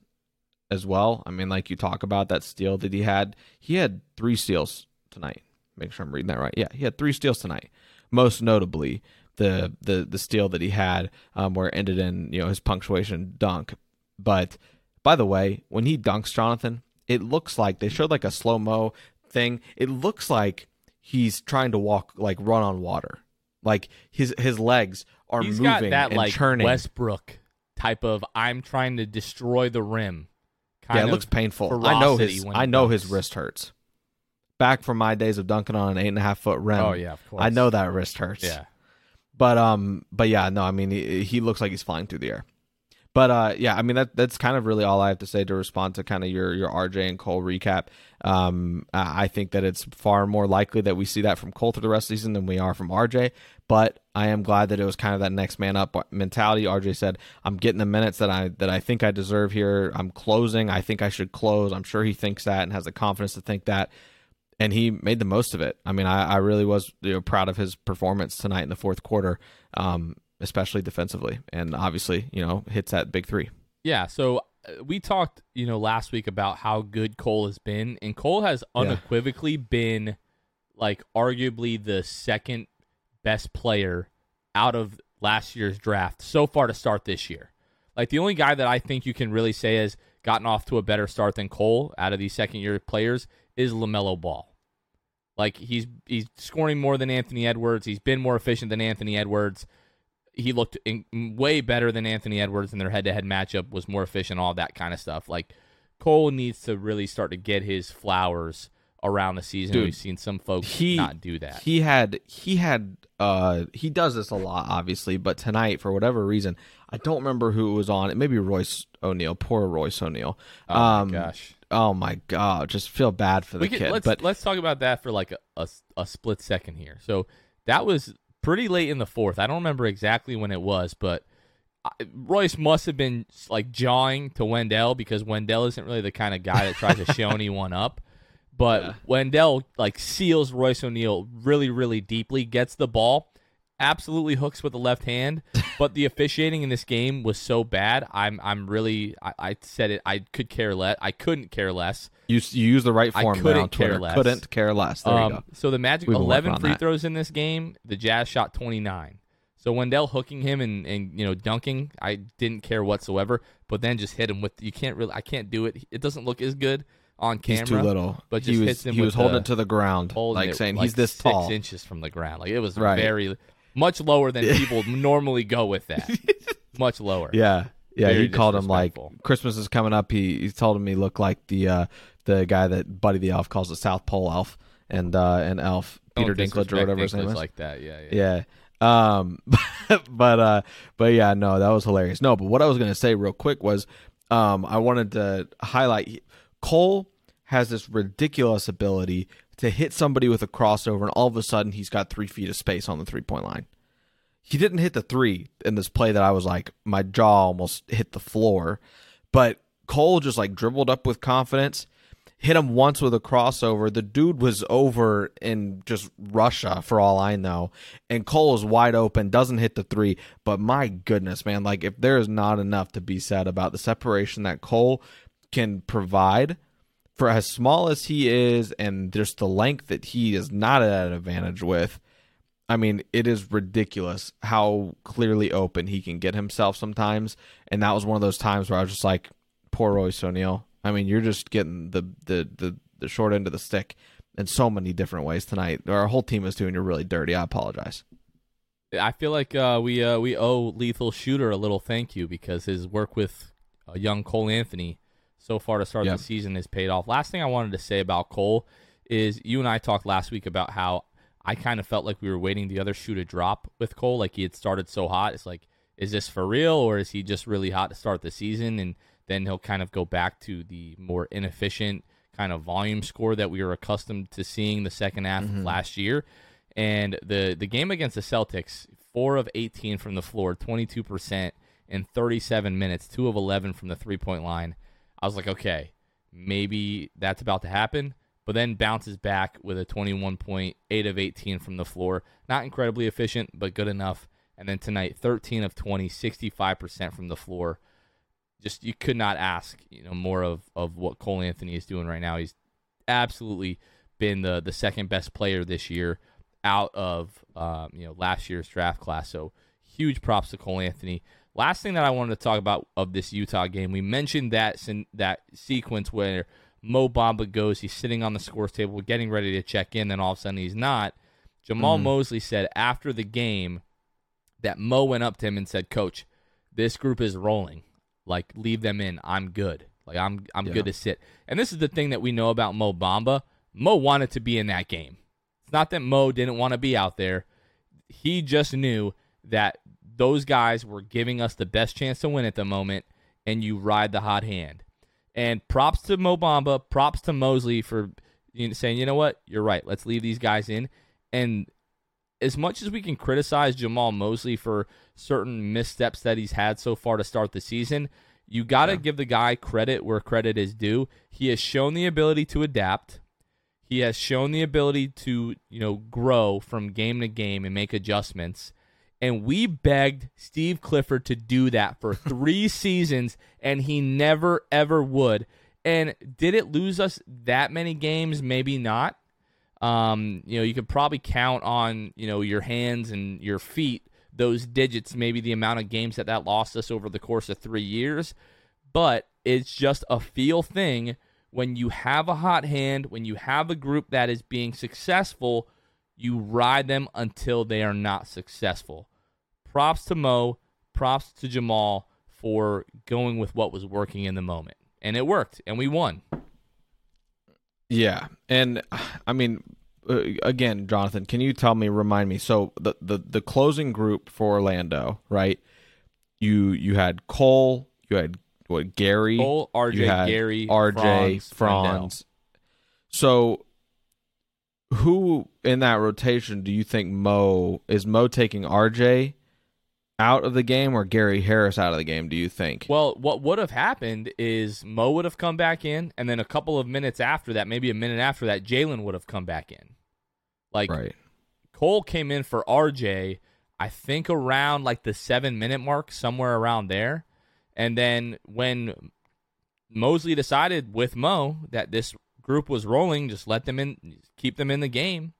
as well. I mean, like you talk about that steal that he had. He had three steals tonight. Make sure I'm reading that right. Yeah, he had three steals tonight. Most notably, the the the steal that he had, um, where it ended in you know his punctuation dunk. But by the way, when he dunks Jonathan, it looks like they showed like a slow mo thing. It looks like he's trying to walk like run on water. Like his his legs are He's moving that and like churning. Westbrook type of I'm trying to destroy the rim. Kind yeah, it looks painful. I know his I know his wrist hurts. Back from my days of dunking on an eight and a half foot rim. Oh yeah, of course. I know that wrist hurts. Yeah. But um, but yeah, no, I mean he, he looks like he's flying through the air. But uh, yeah, I mean that that's kind of really all I have to say to respond to kind of your your RJ and Cole recap. Um, I think that it's far more likely that we see that from Cole through the rest of the season than we are from RJ. But I am glad that it was kind of that next man up mentality. RJ said, "I'm getting the minutes that I that I think I deserve here. I'm closing. I think I should close." I'm sure he thinks that and has the confidence to think that and he made the most of it. I mean, I, I really was you know, proud of his performance tonight in the fourth quarter, um, especially defensively, and obviously, you know, hits that big three. Yeah, so uh, we talked, you know, last week about how good Cole has been, and Cole has Yeah. unequivocally been like arguably the second best player out of last year's draft so far to start this year. Like the only guy that I think you can really say has gotten off to a better start than Cole out of these second year players is LaMelo Ball. Like he's he's scoring more than Anthony Edwards. He's been more efficient than Anthony Edwards. He looked in, way better than Anthony Edwards in their head-to-head matchup. Was more efficient, all that kind of stuff. Like Cole needs to really start to get his flowers around the season. Dude, We've seen some folks He not do that. He had he had uh he does this a lot, obviously, but tonight for whatever reason, I don't remember who it was on. It may be Royce O'Neale. Poor Royce O'Neale. oh um, my gosh. Oh my god, just feel bad for the we kid. let's but let's talk about that for like a, a, a split second here. So that was pretty late in the fourth. I don't remember exactly when it was, but uh, Royce must have been like jawing to Wendell because Wendell isn't really the kind of guy that tries to show anyone up. But Yeah. Wendell like seals Royce O'Neale really, really deeply, gets the ball, absolutely hooks with the left hand. But the officiating in this game was so bad. I'm I'm really I, I said it. I could care less. I couldn't care less. You you use the right I form there couldn't on Twitter. care less. Couldn't care less. There you Um, go. So the Magic We've 11 free that. throws in this game. The Jazz shot 29. So Wendell hooking him and, and you know dunking, I didn't care whatsoever. But then just hit him with you can't really I can't do it. It doesn't look as good on camera. He's too little. but he just was hits him he with was holding the- it to the ground, like it, saying like, he's this six tall. inches from the ground. Like it was Right. very much lower than people normally go with that. much lower. Yeah, yeah. Very he called him like. Christmas is coming up. He he told him he looked like the uh, the guy that Buddy the Elf calls the South Pole Elf, and uh, and Elf Don't Peter Dinklage or whatever his name is. like that. Yeah, yeah. Yeah. Um but uh but yeah, no, that was hilarious. No, but what I was going to say real quick was um I wanted to highlight Cole has this ridiculous ability to hit somebody with a crossover and all of a sudden he's got 3 feet of space on the three-point line. He didn't hit the 3 in this play that I was like my jaw almost hit the floor, but Cole just like dribbled up with confidence hit him once with a crossover. The dude was over in just Russia for all I know. And Cole is wide open, doesn't hit the three. But my goodness, man, like if there is not enough to be said about the separation that Cole can provide for as small as he is and just the length that he is not at an advantage with. I mean, it is ridiculous how clearly open he can get himself sometimes. And that was one of those times where I was just like, poor Royce O'Neale. I mean, you're just getting the the the, the short end of the stick in so many different ways tonight. Our whole team is doing you really dirty. I apologize. I feel like uh, we uh, we owe Lethal Shooter a little thank you because his work with uh, young Cole Anthony so far to start yep. the season has paid off. Last thing I wanted to say about Cole is you and I talked last week about how I kind of felt like we were waiting the other shoe to drop with Cole, like he had started so hot. It's like, is this for real or is he just really hot to start the season? And then he'll kind of go back to the more inefficient kind of volume score that we were accustomed to seeing the second half mm-hmm. of last year. And the the game against the Celtics, four of 18 from the floor, 22% in 37 minutes, two of 11 from the three point line. I was like, okay, maybe that's about to happen. But then bounces back with a 21 point, 8 of 18 from the floor. Not incredibly efficient, but good enough. And then tonight, 13 of 20, 65% from the floor just you could not ask you know more of of what Cole Anthony is doing right now. He's absolutely been the the second best player this year out of um, you know last year's draft class. So huge props to Cole Anthony. Last thing that I wanted to talk about of this Utah game, we mentioned that that sequence where Mo Bamba goes, he's sitting on the scores table, getting ready to check in, then all of a sudden he's not. Jamahl mm-hmm. Mosley said after the game that Mo went up to him and said, "Coach, this group is rolling. Like leave them in. I'm good. Like I'm I'm yeah. good to sit. And this is the thing that we know about Mo Bamba. Mo wanted to be in that game. It's not that Mo didn't want to be out there. He just knew that those guys were giving us the best chance to win at the moment, and you ride the hot hand. And props to Mo Bamba, props to Mosley for you know, saying, you know what, you're right. Let's leave these guys in. And as much as we can criticize Jamahl Mosley for certain missteps that he's had so far to start the season, you got to yeah. give the guy credit where credit is due. He has shown the ability to adapt. He has shown the ability to, you know, grow from game to game and make adjustments. And we begged Steve Clifford to do that for three seasons, and he never, ever would. And did it lose us that many games? Maybe not. Um, you know, you could probably count on you know your hands and your feet those digits, maybe the amount of games that that lost us over the course of three years. But it's just a feel thing. When you have a hot hand, when you have a group that is being successful, you ride them until they are not successful. Props to Mo, props to Jamahl for going with what was working in the moment. And it worked, and we won. Yeah, and I mean, uh, again, Jonathan, can you tell me, remind me? So the the the closing group for Orlando, right? You you had Cole, you had what Gary, Cole, RJ, Gary, RJ, Franz. Franz. So who in that rotation do you think Mo is Mo taking RJ out of the game or Gary Harris out of the game, do you think? Well, what would have happened is Mo would have come back in, and then a couple of minutes after that, maybe a minute after that, Jalen would have come back in. Like, right. Cole came in for RJ, I think around like the seven minute mark, somewhere around there. And then when Mosley decided with Mo that this group was rolling, just let them in, keep them in the game,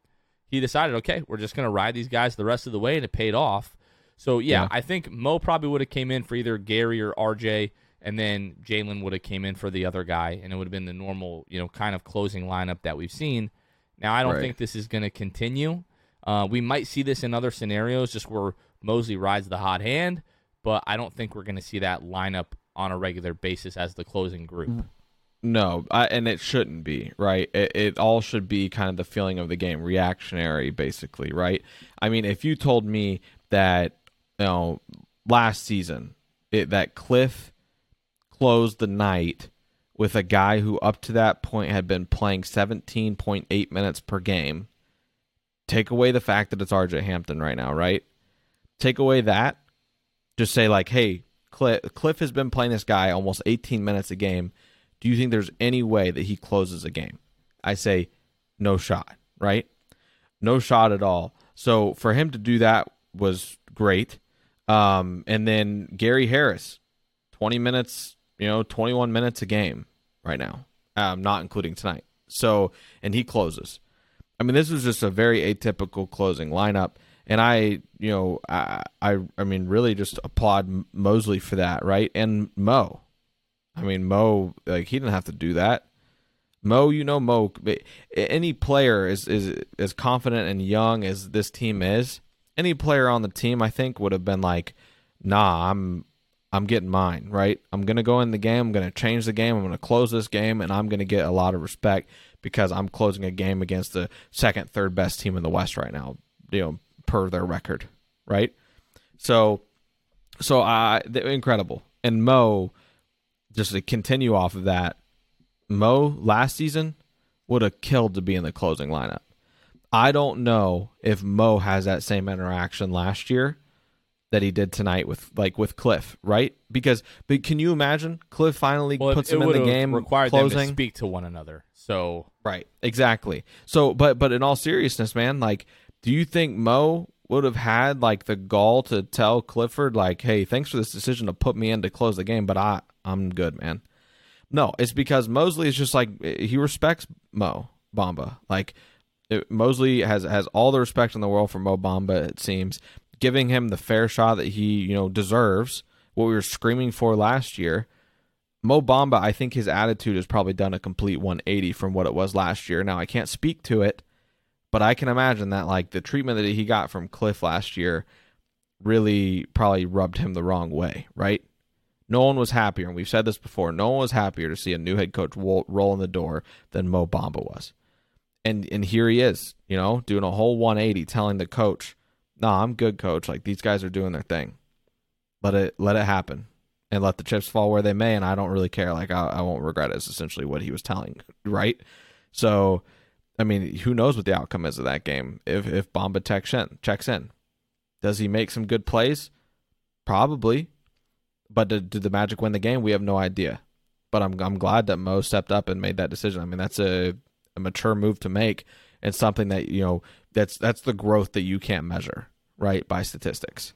he decided, okay, we're just going to ride these guys the rest of the way, and it paid off. So yeah, yeah. I think Mo probably would have came in for either Gary or RJ, and then Jalen would have came in for the other guy, and it would have been the normal, you know, kind of closing lineup that we've seen. Now I don't right. think this is going to continue. Uh, we might see this in other scenarios, just where Mosley rides the hot hand, but I don't think we're going to see that lineup on a regular basis as the closing group. No, I, and it shouldn't be right. It, it all should be kind of the feeling of the game, reactionary, basically, right? I mean, if you told me that you know, last season it, that Cliff closed the night with a guy who up to that point had been playing 17.8 minutes per game. Take away the fact that it's RJ Hampton right now, right? Take away that. Just say like, hey, Cliff, Cliff has been playing this guy almost 18 minutes a game. Do you think there's any way that he closes a game? I say no shot, right? No shot at all. So for him to do that was great. Um, and then Gary Harris, 20 minutes, you know, 21 minutes a game right now, um, not including tonight. So, and he closes. I mean, this was just a very atypical closing lineup, and I, you know, I, I, I mean, really just applaud Mosley for that, right? And Mo, I mean, Mo, like he didn't have to do that. Mo, you know, Mo, any player is is as confident and young as this team is. Any player on the team, I think, would have been like, "Nah, I'm I'm getting mine, right? I'm going to go in the game. I'm going to change the game. I'm going to close this game, and I'm going to get a lot of respect because I'm closing a game against the second, third best team in the West right now, you know, per their record, right? So, so I, uh, incredible. And Mo, just to continue off of that, Mo last season would have killed to be in the closing lineup. I don't know if Mo has that same interaction last year that he did tonight with like with Cliff, right? Because but can you imagine Cliff finally well, puts him in the game, required closing? them to speak to one another. So right, exactly. So, but but in all seriousness, man, like, do you think Mo would have had like the gall to tell Clifford like, "Hey, thanks for this decision to put me in to close the game, but I I'm good, man." No, it's because Mosley is just like he respects Mo Bamba. Like Mosley has has all the respect in the world for Mo Bamba. It seems, giving him the fair shot that he, you know, deserves, what we were screaming for last year. Mo Bamba, I think his attitude has probably done a complete 180 from what it was last year. Now, I can't speak to it, but I can imagine that like the treatment that he got from Cliff last year really probably rubbed him the wrong way, right? No one was happier, and we've said this before. No one was happier to see a new head coach roll in the door than Mo Bamba was, and and here he is, you know, doing a whole 180, telling the coach, no, I'm good, coach. Like these guys are doing their thing. Let it let it happen, and let the chips fall where they may. And I don't really care. Like I, I won't regret it." it. Is essentially what he was telling, right? So, I mean, who knows what the outcome is of that game? If if Bamba checks in, checks in, does he make some good plays? Probably, but did, did the Magic win the game? We have no idea. But I'm I'm glad that Mo stepped up and made that decision. I mean, that's a a mature move to make and something that you know that's that's the growth that you can't measure right by statistics.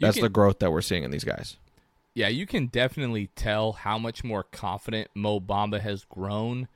That's can, the growth that we're seeing in these guys. Yeah, you can definitely tell how much more confident Mo Bamba has grown.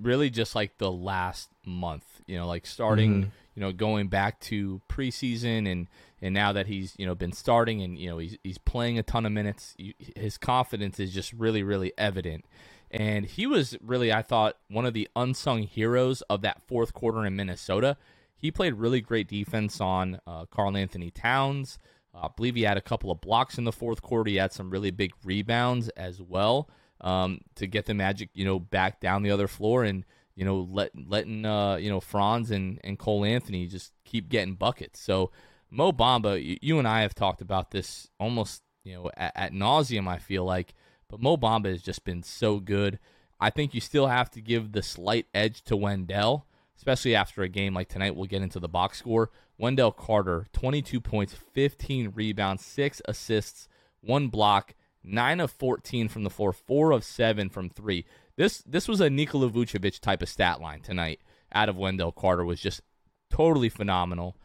Really, just like the last month, you know, like starting, mm-hmm. you know, going back to preseason and and now that he's you know been starting and you know he's he's playing a ton of minutes, his confidence is just really really evident. And he was really, I thought, one of the unsung heroes of that fourth quarter in Minnesota. He played really great defense on uh, Karl-Anthony Towns. Uh, I believe he had a couple of blocks in the fourth quarter. He had some really big rebounds as well um, to get the Magic, you know, back down the other floor and you know let letting uh, you know Franz and and Cole Anthony just keep getting buckets. So Mo Bamba, you, you and I have talked about this almost you know at, at nauseum. I feel like, but Mo Bamba has just been so good. I think you still have to give the slight edge to Wendell especially after a game like tonight. We'll get into the box score. Wendell Carter, 22 points, 15 rebounds, 6 assists, 1 block, 9 of 14 from the floor, 4 of 7 from 3. This this was a Nikola Vucevic type of stat line tonight out of Wendell Carter was just totally phenomenal.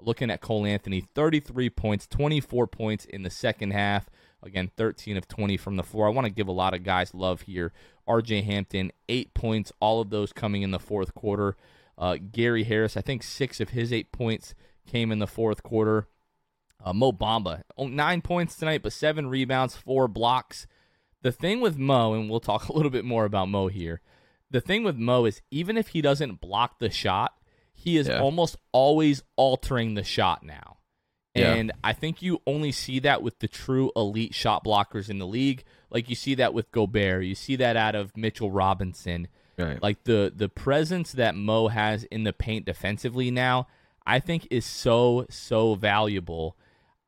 Looking at Cole Anthony, 33 points, 24 points in the second half. Again, 13 of 20 from the floor. I want to give a lot of guys love here. RJ Hampton, 8 points, all of those coming in the fourth quarter. Uh, Gary Harris, I think six of his eight points came in the fourth quarter. Uh, Mo Bamba, nine points tonight, but seven rebounds, four blocks. The thing with Mo, and we'll talk a little bit more about Mo here. The thing with Mo is even if he doesn't block the shot, he is yeah. almost always altering the shot now. And. I think you only see that with the true elite shot blockers in the league. Like you see that with Gobert, you see that out of Mitchell Robinson. Right. Like the the presence that Mo has in the paint defensively now, I think is so so valuable.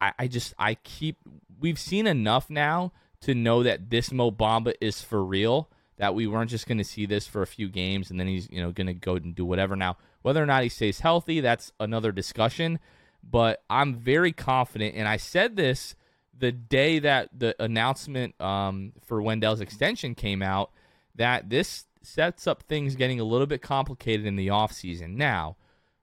I, I just I keep we've seen enough now to know that this Mo Bamba is for real. That we weren't just going to see this for a few games and then he's you know going to go and do whatever. Now whether or not he stays healthy, that's another discussion. But I'm very confident, and I said this the day that the announcement um, for Wendell's extension came out that this sets up things getting a little bit complicated in the offseason. Now,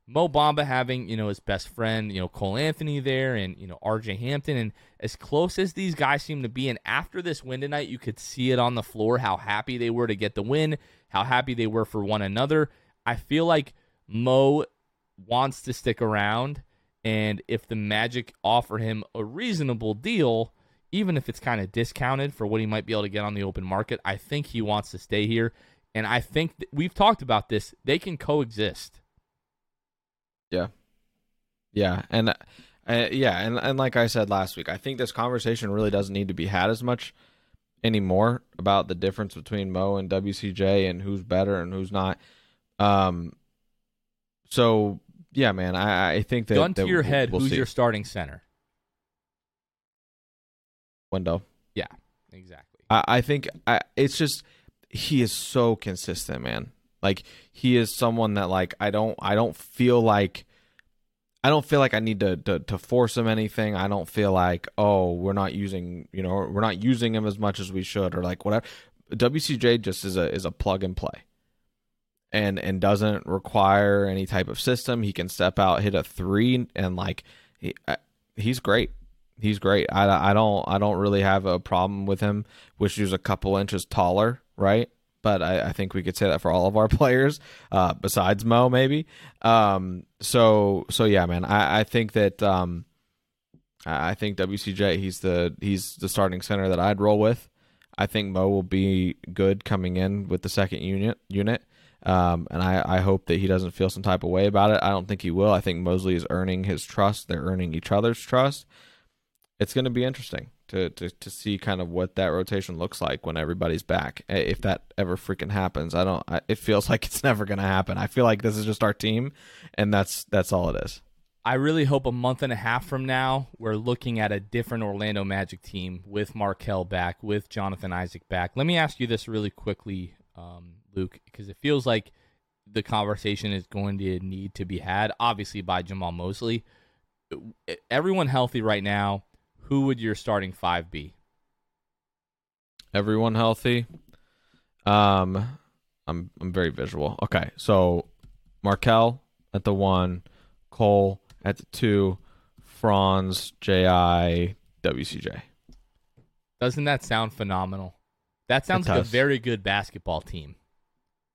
Mo Bamba having, you know, his best friend, you know, Cole Anthony there and, you know, RJ Hampton. And as close as these guys seem to be, and after this win tonight, you could see it on the floor how happy they were to get the win, how happy they were for one another. I feel like Mo wants to stick around. And if the Magic offer him a reasonable deal, even if it's kind of discounted for what he might be able to get on the open market, I think he wants to stay here. And I think we've talked about this. They can coexist. Yeah. Yeah, and uh, yeah, and and like I said last week, I think this conversation really doesn't need to be had as much anymore about the difference between Mo and WCJ and who's better and who's not. Um. So yeah, man, I I think that gun to that your we'll- head, we'll who's see. your starting center? window? Yeah, exactly. I, I think I, it's just he is so consistent, man. Like he is someone that like I don't I don't feel like I don't feel like I need to, to to force him anything. I don't feel like oh we're not using you know we're not using him as much as we should or like whatever. WCJ just is a is a plug and play. And and doesn't require any type of system. He can step out, hit a three, and like he, he's great he's great. I, I don't I don't really have a problem with him. Wish he was a couple inches taller, right? But I, I think we could say that for all of our players, uh, besides Mo, maybe. Um, so so yeah, man. I, I think that um, I think WCJ he's the he's the starting center that I'd roll with. I think Mo will be good coming in with the second unit unit. Um, and I, I hope that he doesn't feel some type of way about it. I don't think he will. I think Mosley is earning his trust. They're earning each other's trust it's going to be interesting to, to to see kind of what that rotation looks like when everybody's back. If that ever freaking happens, I don't. I, it feels like it's never going to happen. I feel like this is just our team, and that's that's all it is. I really hope a month and a half from now we're looking at a different Orlando Magic team with Markelle back, with Jonathan Isaac back. Let me ask you this really quickly, um, Luke, because it feels like the conversation is going to need to be had, obviously by Jamahl Mosley. Everyone healthy right now. Who would your starting five be? Everyone healthy. Um, I'm I'm very visual. Okay, so Markelle at the one, Cole at the two, Franz, Ji, WCJ. Doesn't that sound phenomenal? That sounds like a very good basketball team.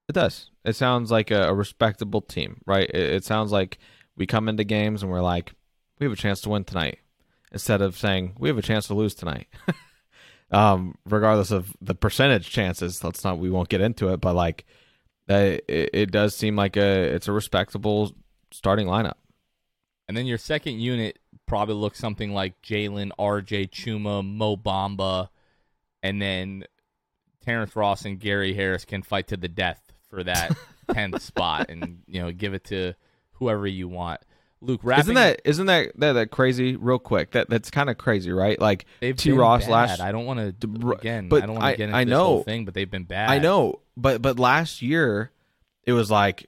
It does. It sounds like a, a respectable team, right? It, it sounds like we come into games and we're like, we have a chance to win tonight, instead of saying we have a chance to lose tonight. um, regardless of the percentage chances, let's not. We won't get into it, but like, uh, it, it does seem like a it's a respectable starting lineup. And then your second unit probably looks something like Jalen, RJ, Chuma, Mo Bamba, and then Terrence Ross and Gary Harris can fight to the death for that tenth spot, and you know give it to whoever you want. Luke, wrapping, Isn't that isn't that that, that crazy? Real quick, that that's kind of crazy, right? Like they've T. been Ross bad. last I don't want to again. but I don't want to get into I this whole know. thing, but they've been bad. I know, but but last year it was like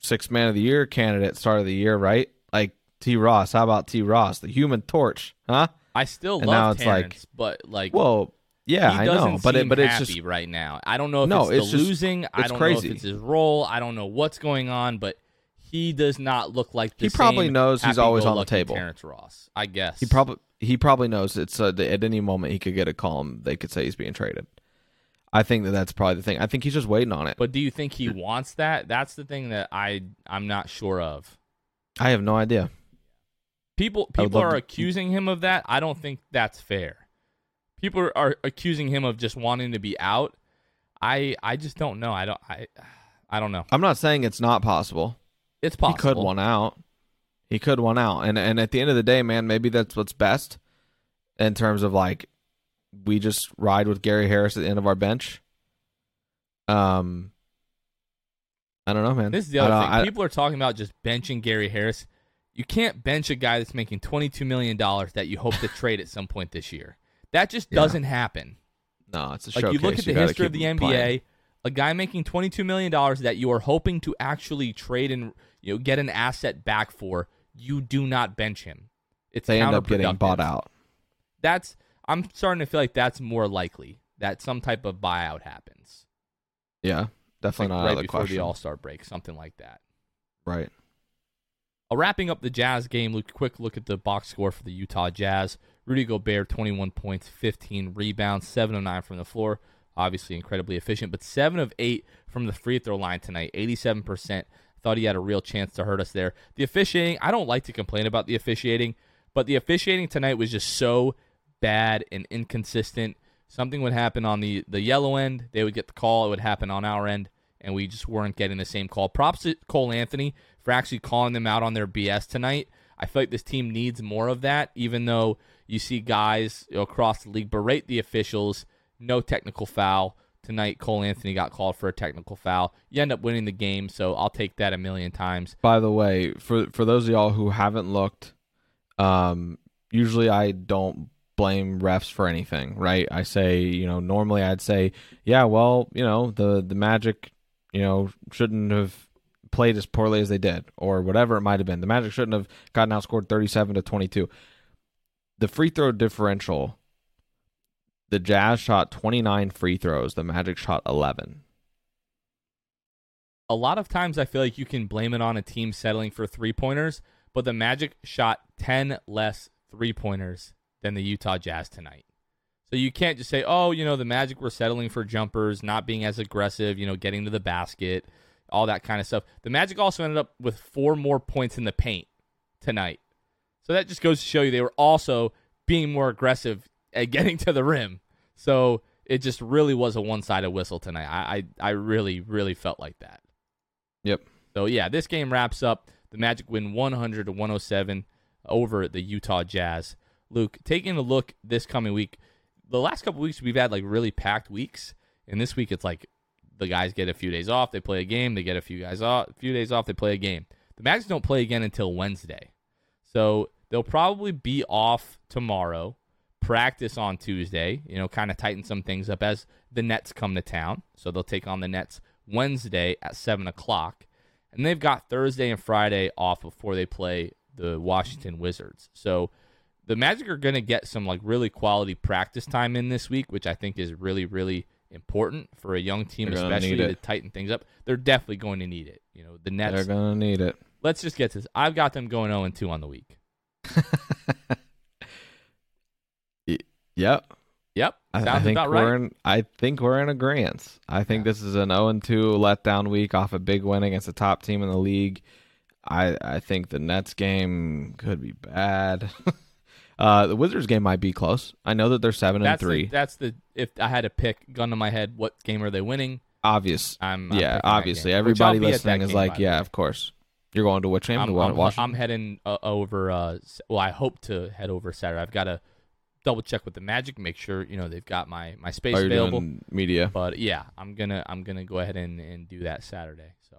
six man of the year candidate start of the year, right? Like T. Ross. How about T. Ross, the Human Torch, huh? I still And now love it's like- but like Well, yeah, he I know, but it, but it's happy just right now. I don't know if No, it's, it's the just- losing. I it's don't know if crazy. it's his role. I don't know what's going on, but he does not look like the He probably knows he's always on the table. Terrence Ross, I guess. he probably he probably knows it's uh, at any moment he could get a call and they could say he's being traded. I think that that's probably the thing. I think he's just waiting on it. But do you think he wants that? That's the thing that I I'm not sure of. I have no idea. People people are to- accusing him of that. I don't think that's fair. People are, are accusing him of just wanting to be out. I I just don't know. I don't I I don't know. I'm not saying it's not possible. It's possible. He could one out. He could one out, and and at the end of the day, man, maybe that's what's best in terms of like we just ride with Gary Harris at the end of our bench. Um, I don't know, man. This is the other thing. I- People are talking about just benching Gary Harris. You can't bench a guy that's making $22 million that you hope to trade at some point this year. That just Yeah. doesn't happen. no, it's a Like you look at the history of the NBA, playing. a guy making $22 million that you are hoping to actually trade and you know get an asset back for, you do not bench him. It's They end up getting bought out. That's I'm starting to feel like that's more likely that some type of buyout happens. Yeah, definitely like not right out of the before question. the All Star break, something like that. right. Uh, wrapping up the Jazz game, look quick look at the box score for the Utah Jazz. Rudy Gobert, 21 points, 15 rebounds, 7 of 9 from the floor. Obviously incredibly efficient, but 7 of 8 from the free throw line tonight, 87%. Thought he had a real chance to hurt us there. The officiating, I don't like to complain about the officiating, but the officiating tonight was just so bad and inconsistent. Something would happen on the, the yellow end, they would get the call, it would happen on our end, and we just weren't getting the same call. Props to Cole Anthony for actually calling them out on their BS tonight. I feel like this team needs more of that, even though you see guys across the league berate the officials. No technical foul. Tonight, Cole Anthony got called for a technical foul. You end up winning the game, so I'll take that a million times. By the way, for for those of y'all who haven't looked, um, usually I don't blame refs for anything, right? I say, you know, normally I'd say, yeah, well, you know, the the Magic, you know, shouldn't have played as poorly as they did, or whatever it might have been. The Magic shouldn't have gotten outscored thirty-seven to twenty-two. The free throw differential, the Jazz shot twenty-nine free throws. The Magic shot eleven. A lot of times I feel like you can blame it on a team settling for three pointers, but the Magic shot 10 less three pointers than the Utah Jazz tonight. So you can't just say, oh, you know, the Magic were settling for jumpers, not being as aggressive, you know, getting to the basket, all that kind of stuff. The Magic also ended up with four more points in the paint tonight. So that just goes to show you they were also being more aggressive at getting to the rim. So it just really was a one sided whistle tonight. I, I I really, really felt like that. Yep. So yeah, this game wraps up. The Magic win 100 to 107 over the Utah Jazz. Luke, taking a look this coming week, the last couple weeks we've had like really packed weeks, and this week it's like the guys get a few days off, they play a game, they get a few guys off, a few days off, they play a game. The Magic don't play again until Wednesday, so they'll probably be off tomorrow. Practice on Tuesday, you know, kind of tighten some things up as the Nets come to town. So they'll take on the Nets Wednesday at 7 o'clock. And they've got Thursday and Friday off before they play the Washington Wizards. So the Magic are going to get some like really quality practice time in this week, which I think is really, really important for a young team, especially to tighten things up. They're definitely going to need it. You know, the Nets. They're gonna need it. Let's just get to this. I've got them going 0 2 on the week. Yep. Yep. I, Sounds I think we're in. I think we're in agreement. I think this is an 0 2 letdown week off a big win against the top team in the league. I I think the Nets game could be bad. uh, the Wizards game might be close. I know that they're seven and three. The, that's the if I had to pick gun to my head, what game are they winning? Obvious. I'm, I'm yeah, obviously. Everybody I'll be at listening is like, yeah, of course. You're going to which game? I'm, to I'm, Washington. I'm heading uh, over. Uh, well, I hope to head over Saturday. I've got to double check with the Magic, make sure you know they've got my my space Oh, available. media. But yeah, I'm gonna I'm gonna go ahead and, and do that Saturday. So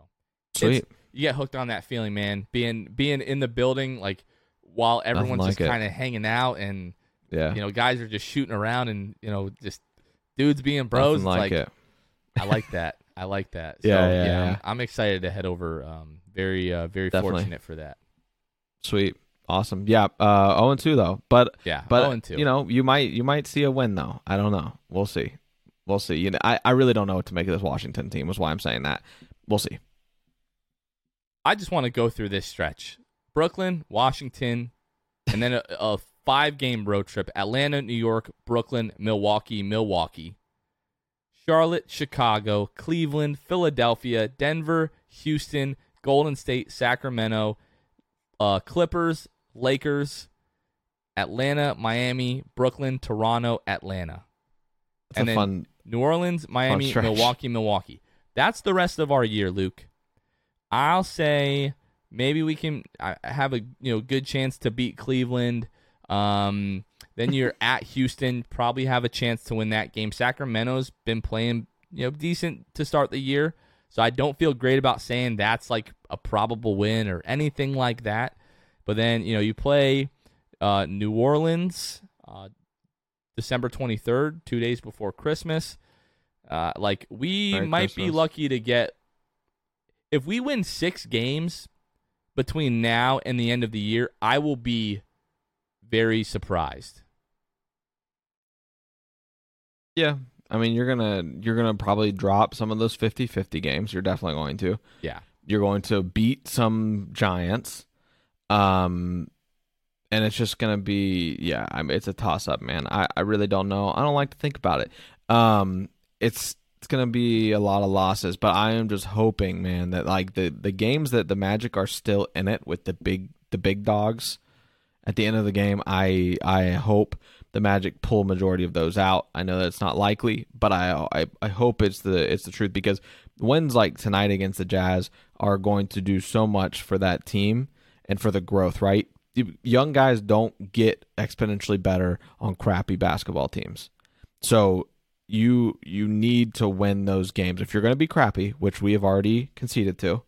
Sweet. It's- you get hooked on that feeling, man. Being being in the building, like while everyone's like just kind of hanging out and Yeah. you know guys are just shooting around and you know just dudes being bros. It's like, it. I like that. I like that. So, Yeah, yeah, I'm, yeah. I'm excited to head over. Um, very, uh, very Definitely. fortunate for that. Sweet. Awesome. Yeah. Uh, 0 2 though. But Yeah, But 0 and 2. you know, you might you might see a win though. I don't know. We'll see. We'll see. You know, I, I really don't know what to make of this Washington team. Is why I'm saying that. We'll see. I just want to go through this stretch: Brooklyn, Washington, and then a, a five-game road trip: Atlanta, New York, Brooklyn, Milwaukee, Milwaukee, Charlotte, Chicago, Cleveland, Philadelphia, Denver, Houston, Golden State, Sacramento, uh, Clippers, Lakers, Atlanta, Miami, Brooklyn, Toronto, Atlanta. It's And a then fun. New Orleans, Miami. Milwaukee, Milwaukee. That's the rest of our year, Luke. I'll say maybe we can uh, have a you know good chance to beat Cleveland. Um, then you're at Houston, probably have a chance to win that game. Sacramento's been playing you know decent to start the year, so I don't feel great about saying that's like a probable win or anything like that. But then you know you play uh, New Orleans. Uh, December 23rd, two days before Christmas. Uh, like we Merry might be lucky to get if we win six games between now and the end of the year, I will be very surprised. Yeah. I mean, you're gonna you're gonna probably drop some of those 50-50 games. You're definitely going to. Yeah. You're going to beat some giants. Um, and it's just gonna be yeah. I mean, it's a toss up, man. I I really don't know. I don't like to think about it. Um, it's it's gonna be a lot of losses, but I am just hoping, man, that like the the games that the Magic are still in it with the big the big dogs. At the end of the game, I I hope the Magic pull majority of those out. I know that's not likely, but I, I I hope it's the it's the truth because wins like tonight against the Jazz are going to do so much for that team and for the growth. Right, young guys don't get exponentially better on crappy basketball teams. So you you need to win those games if you're going to be crappy, which we have already conceded to.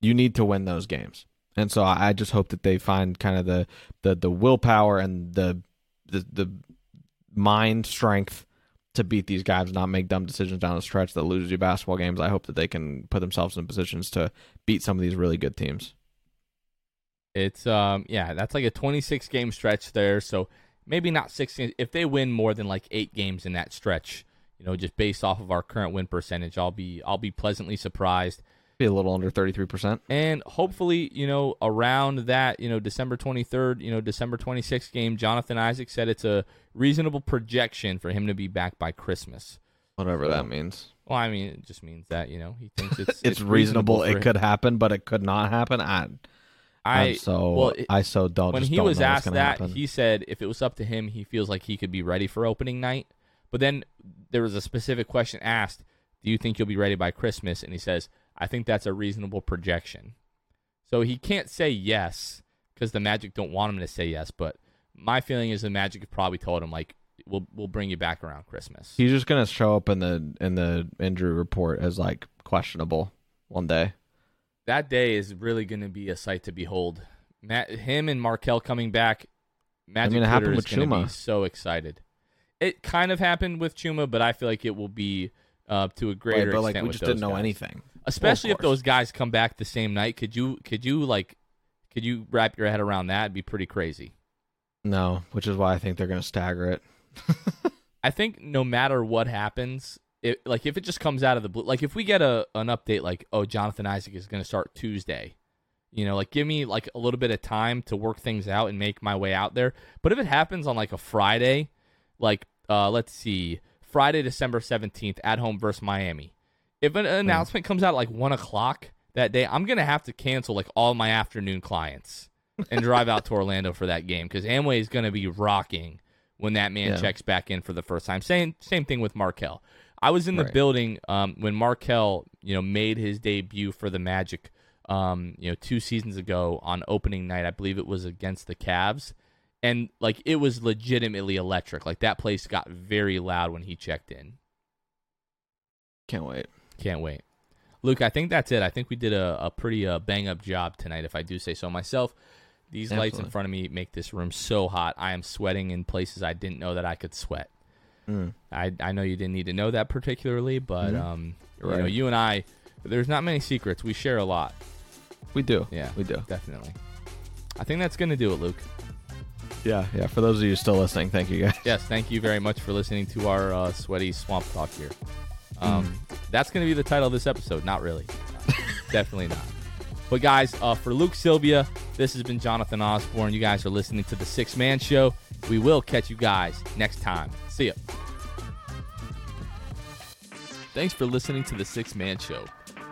You need to win those games. And so I just hope that they find kind of the the, the willpower and the, the the mind strength to beat these guys not make dumb decisions down the stretch that loses you basketball games. I hope that they can put themselves in positions to beat some of these really good teams. It's um yeah, that's like a 26 game stretch there, so maybe not 16 if they win more than like 8 games in that stretch, you know, just based off of our current win percentage, I'll be I'll be pleasantly surprised be a little under 33%. And hopefully, you know, around that, you know, December 23rd, you know, December 26th game, Jonathan Isaac said it's a reasonable projection for him to be back by Christmas. Whatever that means. Well, I mean, it just means that, you know, he thinks it's it's, it's reasonable. reasonable it could happen, but it could not happen. I I so well, it, I so don't. When he don't was asked that, happen. he said if it was up to him, he feels like he could be ready for opening night. But then there was a specific question asked: Do you think you'll be ready by Christmas? And he says, I think that's a reasonable projection. So he can't say yes because the Magic don't want him to say yes. But my feeling is the Magic probably told him like, "We'll we'll bring you back around Christmas." He's just gonna show up in the in the injury report as like questionable one day. That day is really going to be a sight to behold. Matt, him and Markelle coming back. Magic I mean, Twitter is going to be so excited. It kind of happened with Chuma, but I feel like it will be uh, to a greater right, but like we just didn't know guys. anything especially well, if those guys come back the same night. Could you could you like could you wrap your head around that? It'd be pretty crazy. No, which is why I think they're going to stagger it. I think no matter what happens, it, like if it just comes out of the blue, like if we get a an update like, oh, Jonathan Isaac is going to start Tuesday, you know, like give me like a little bit of time to work things out and make my way out there. But if it happens on like a Friday, like uh, let's see, Friday, December seventeenth, at home versus Miami, if an announcement comes out like one o'clock that day, I'm gonna have to cancel like all my afternoon clients and drive out to Orlando for that game because Amway is gonna be rocking when that man yeah. checks back in for the first time. Same same thing with Markelle. I was in the right. building um, when Markelle, you know, made his debut for the Magic, um, you know, two seasons ago on opening night. I believe it was against the Cavs, and like it was legitimately electric. Like that place got very loud when he checked in. Can't wait. Can't wait. Luke, I think that's it. I think we did a, a pretty uh, bang up job tonight, if I do say so myself. These Absolutely. lights in front of me make this room so hot. I am sweating in places I didn't know that I could sweat. Mm. I, I know you didn't need to know that particularly, but mm. um, you know, you and I, there's not many secrets. We share a lot. We do. Yeah, we do. Definitely. I think that's going to do it, Luke. Yeah, yeah. For those of you still listening, thank you guys. Yes, thank you very much for listening to our uh, sweaty swamp talk here. Um, mm. That's going to be the title of this episode. Not really. Definitely not. But guys, uh, for Luke Sylvia, this has been Jonathan Osborne. You guys are listening to the Sixth Man Show. We will catch you guys next time. See ya. Thanks for listening to the Sixth Man Show.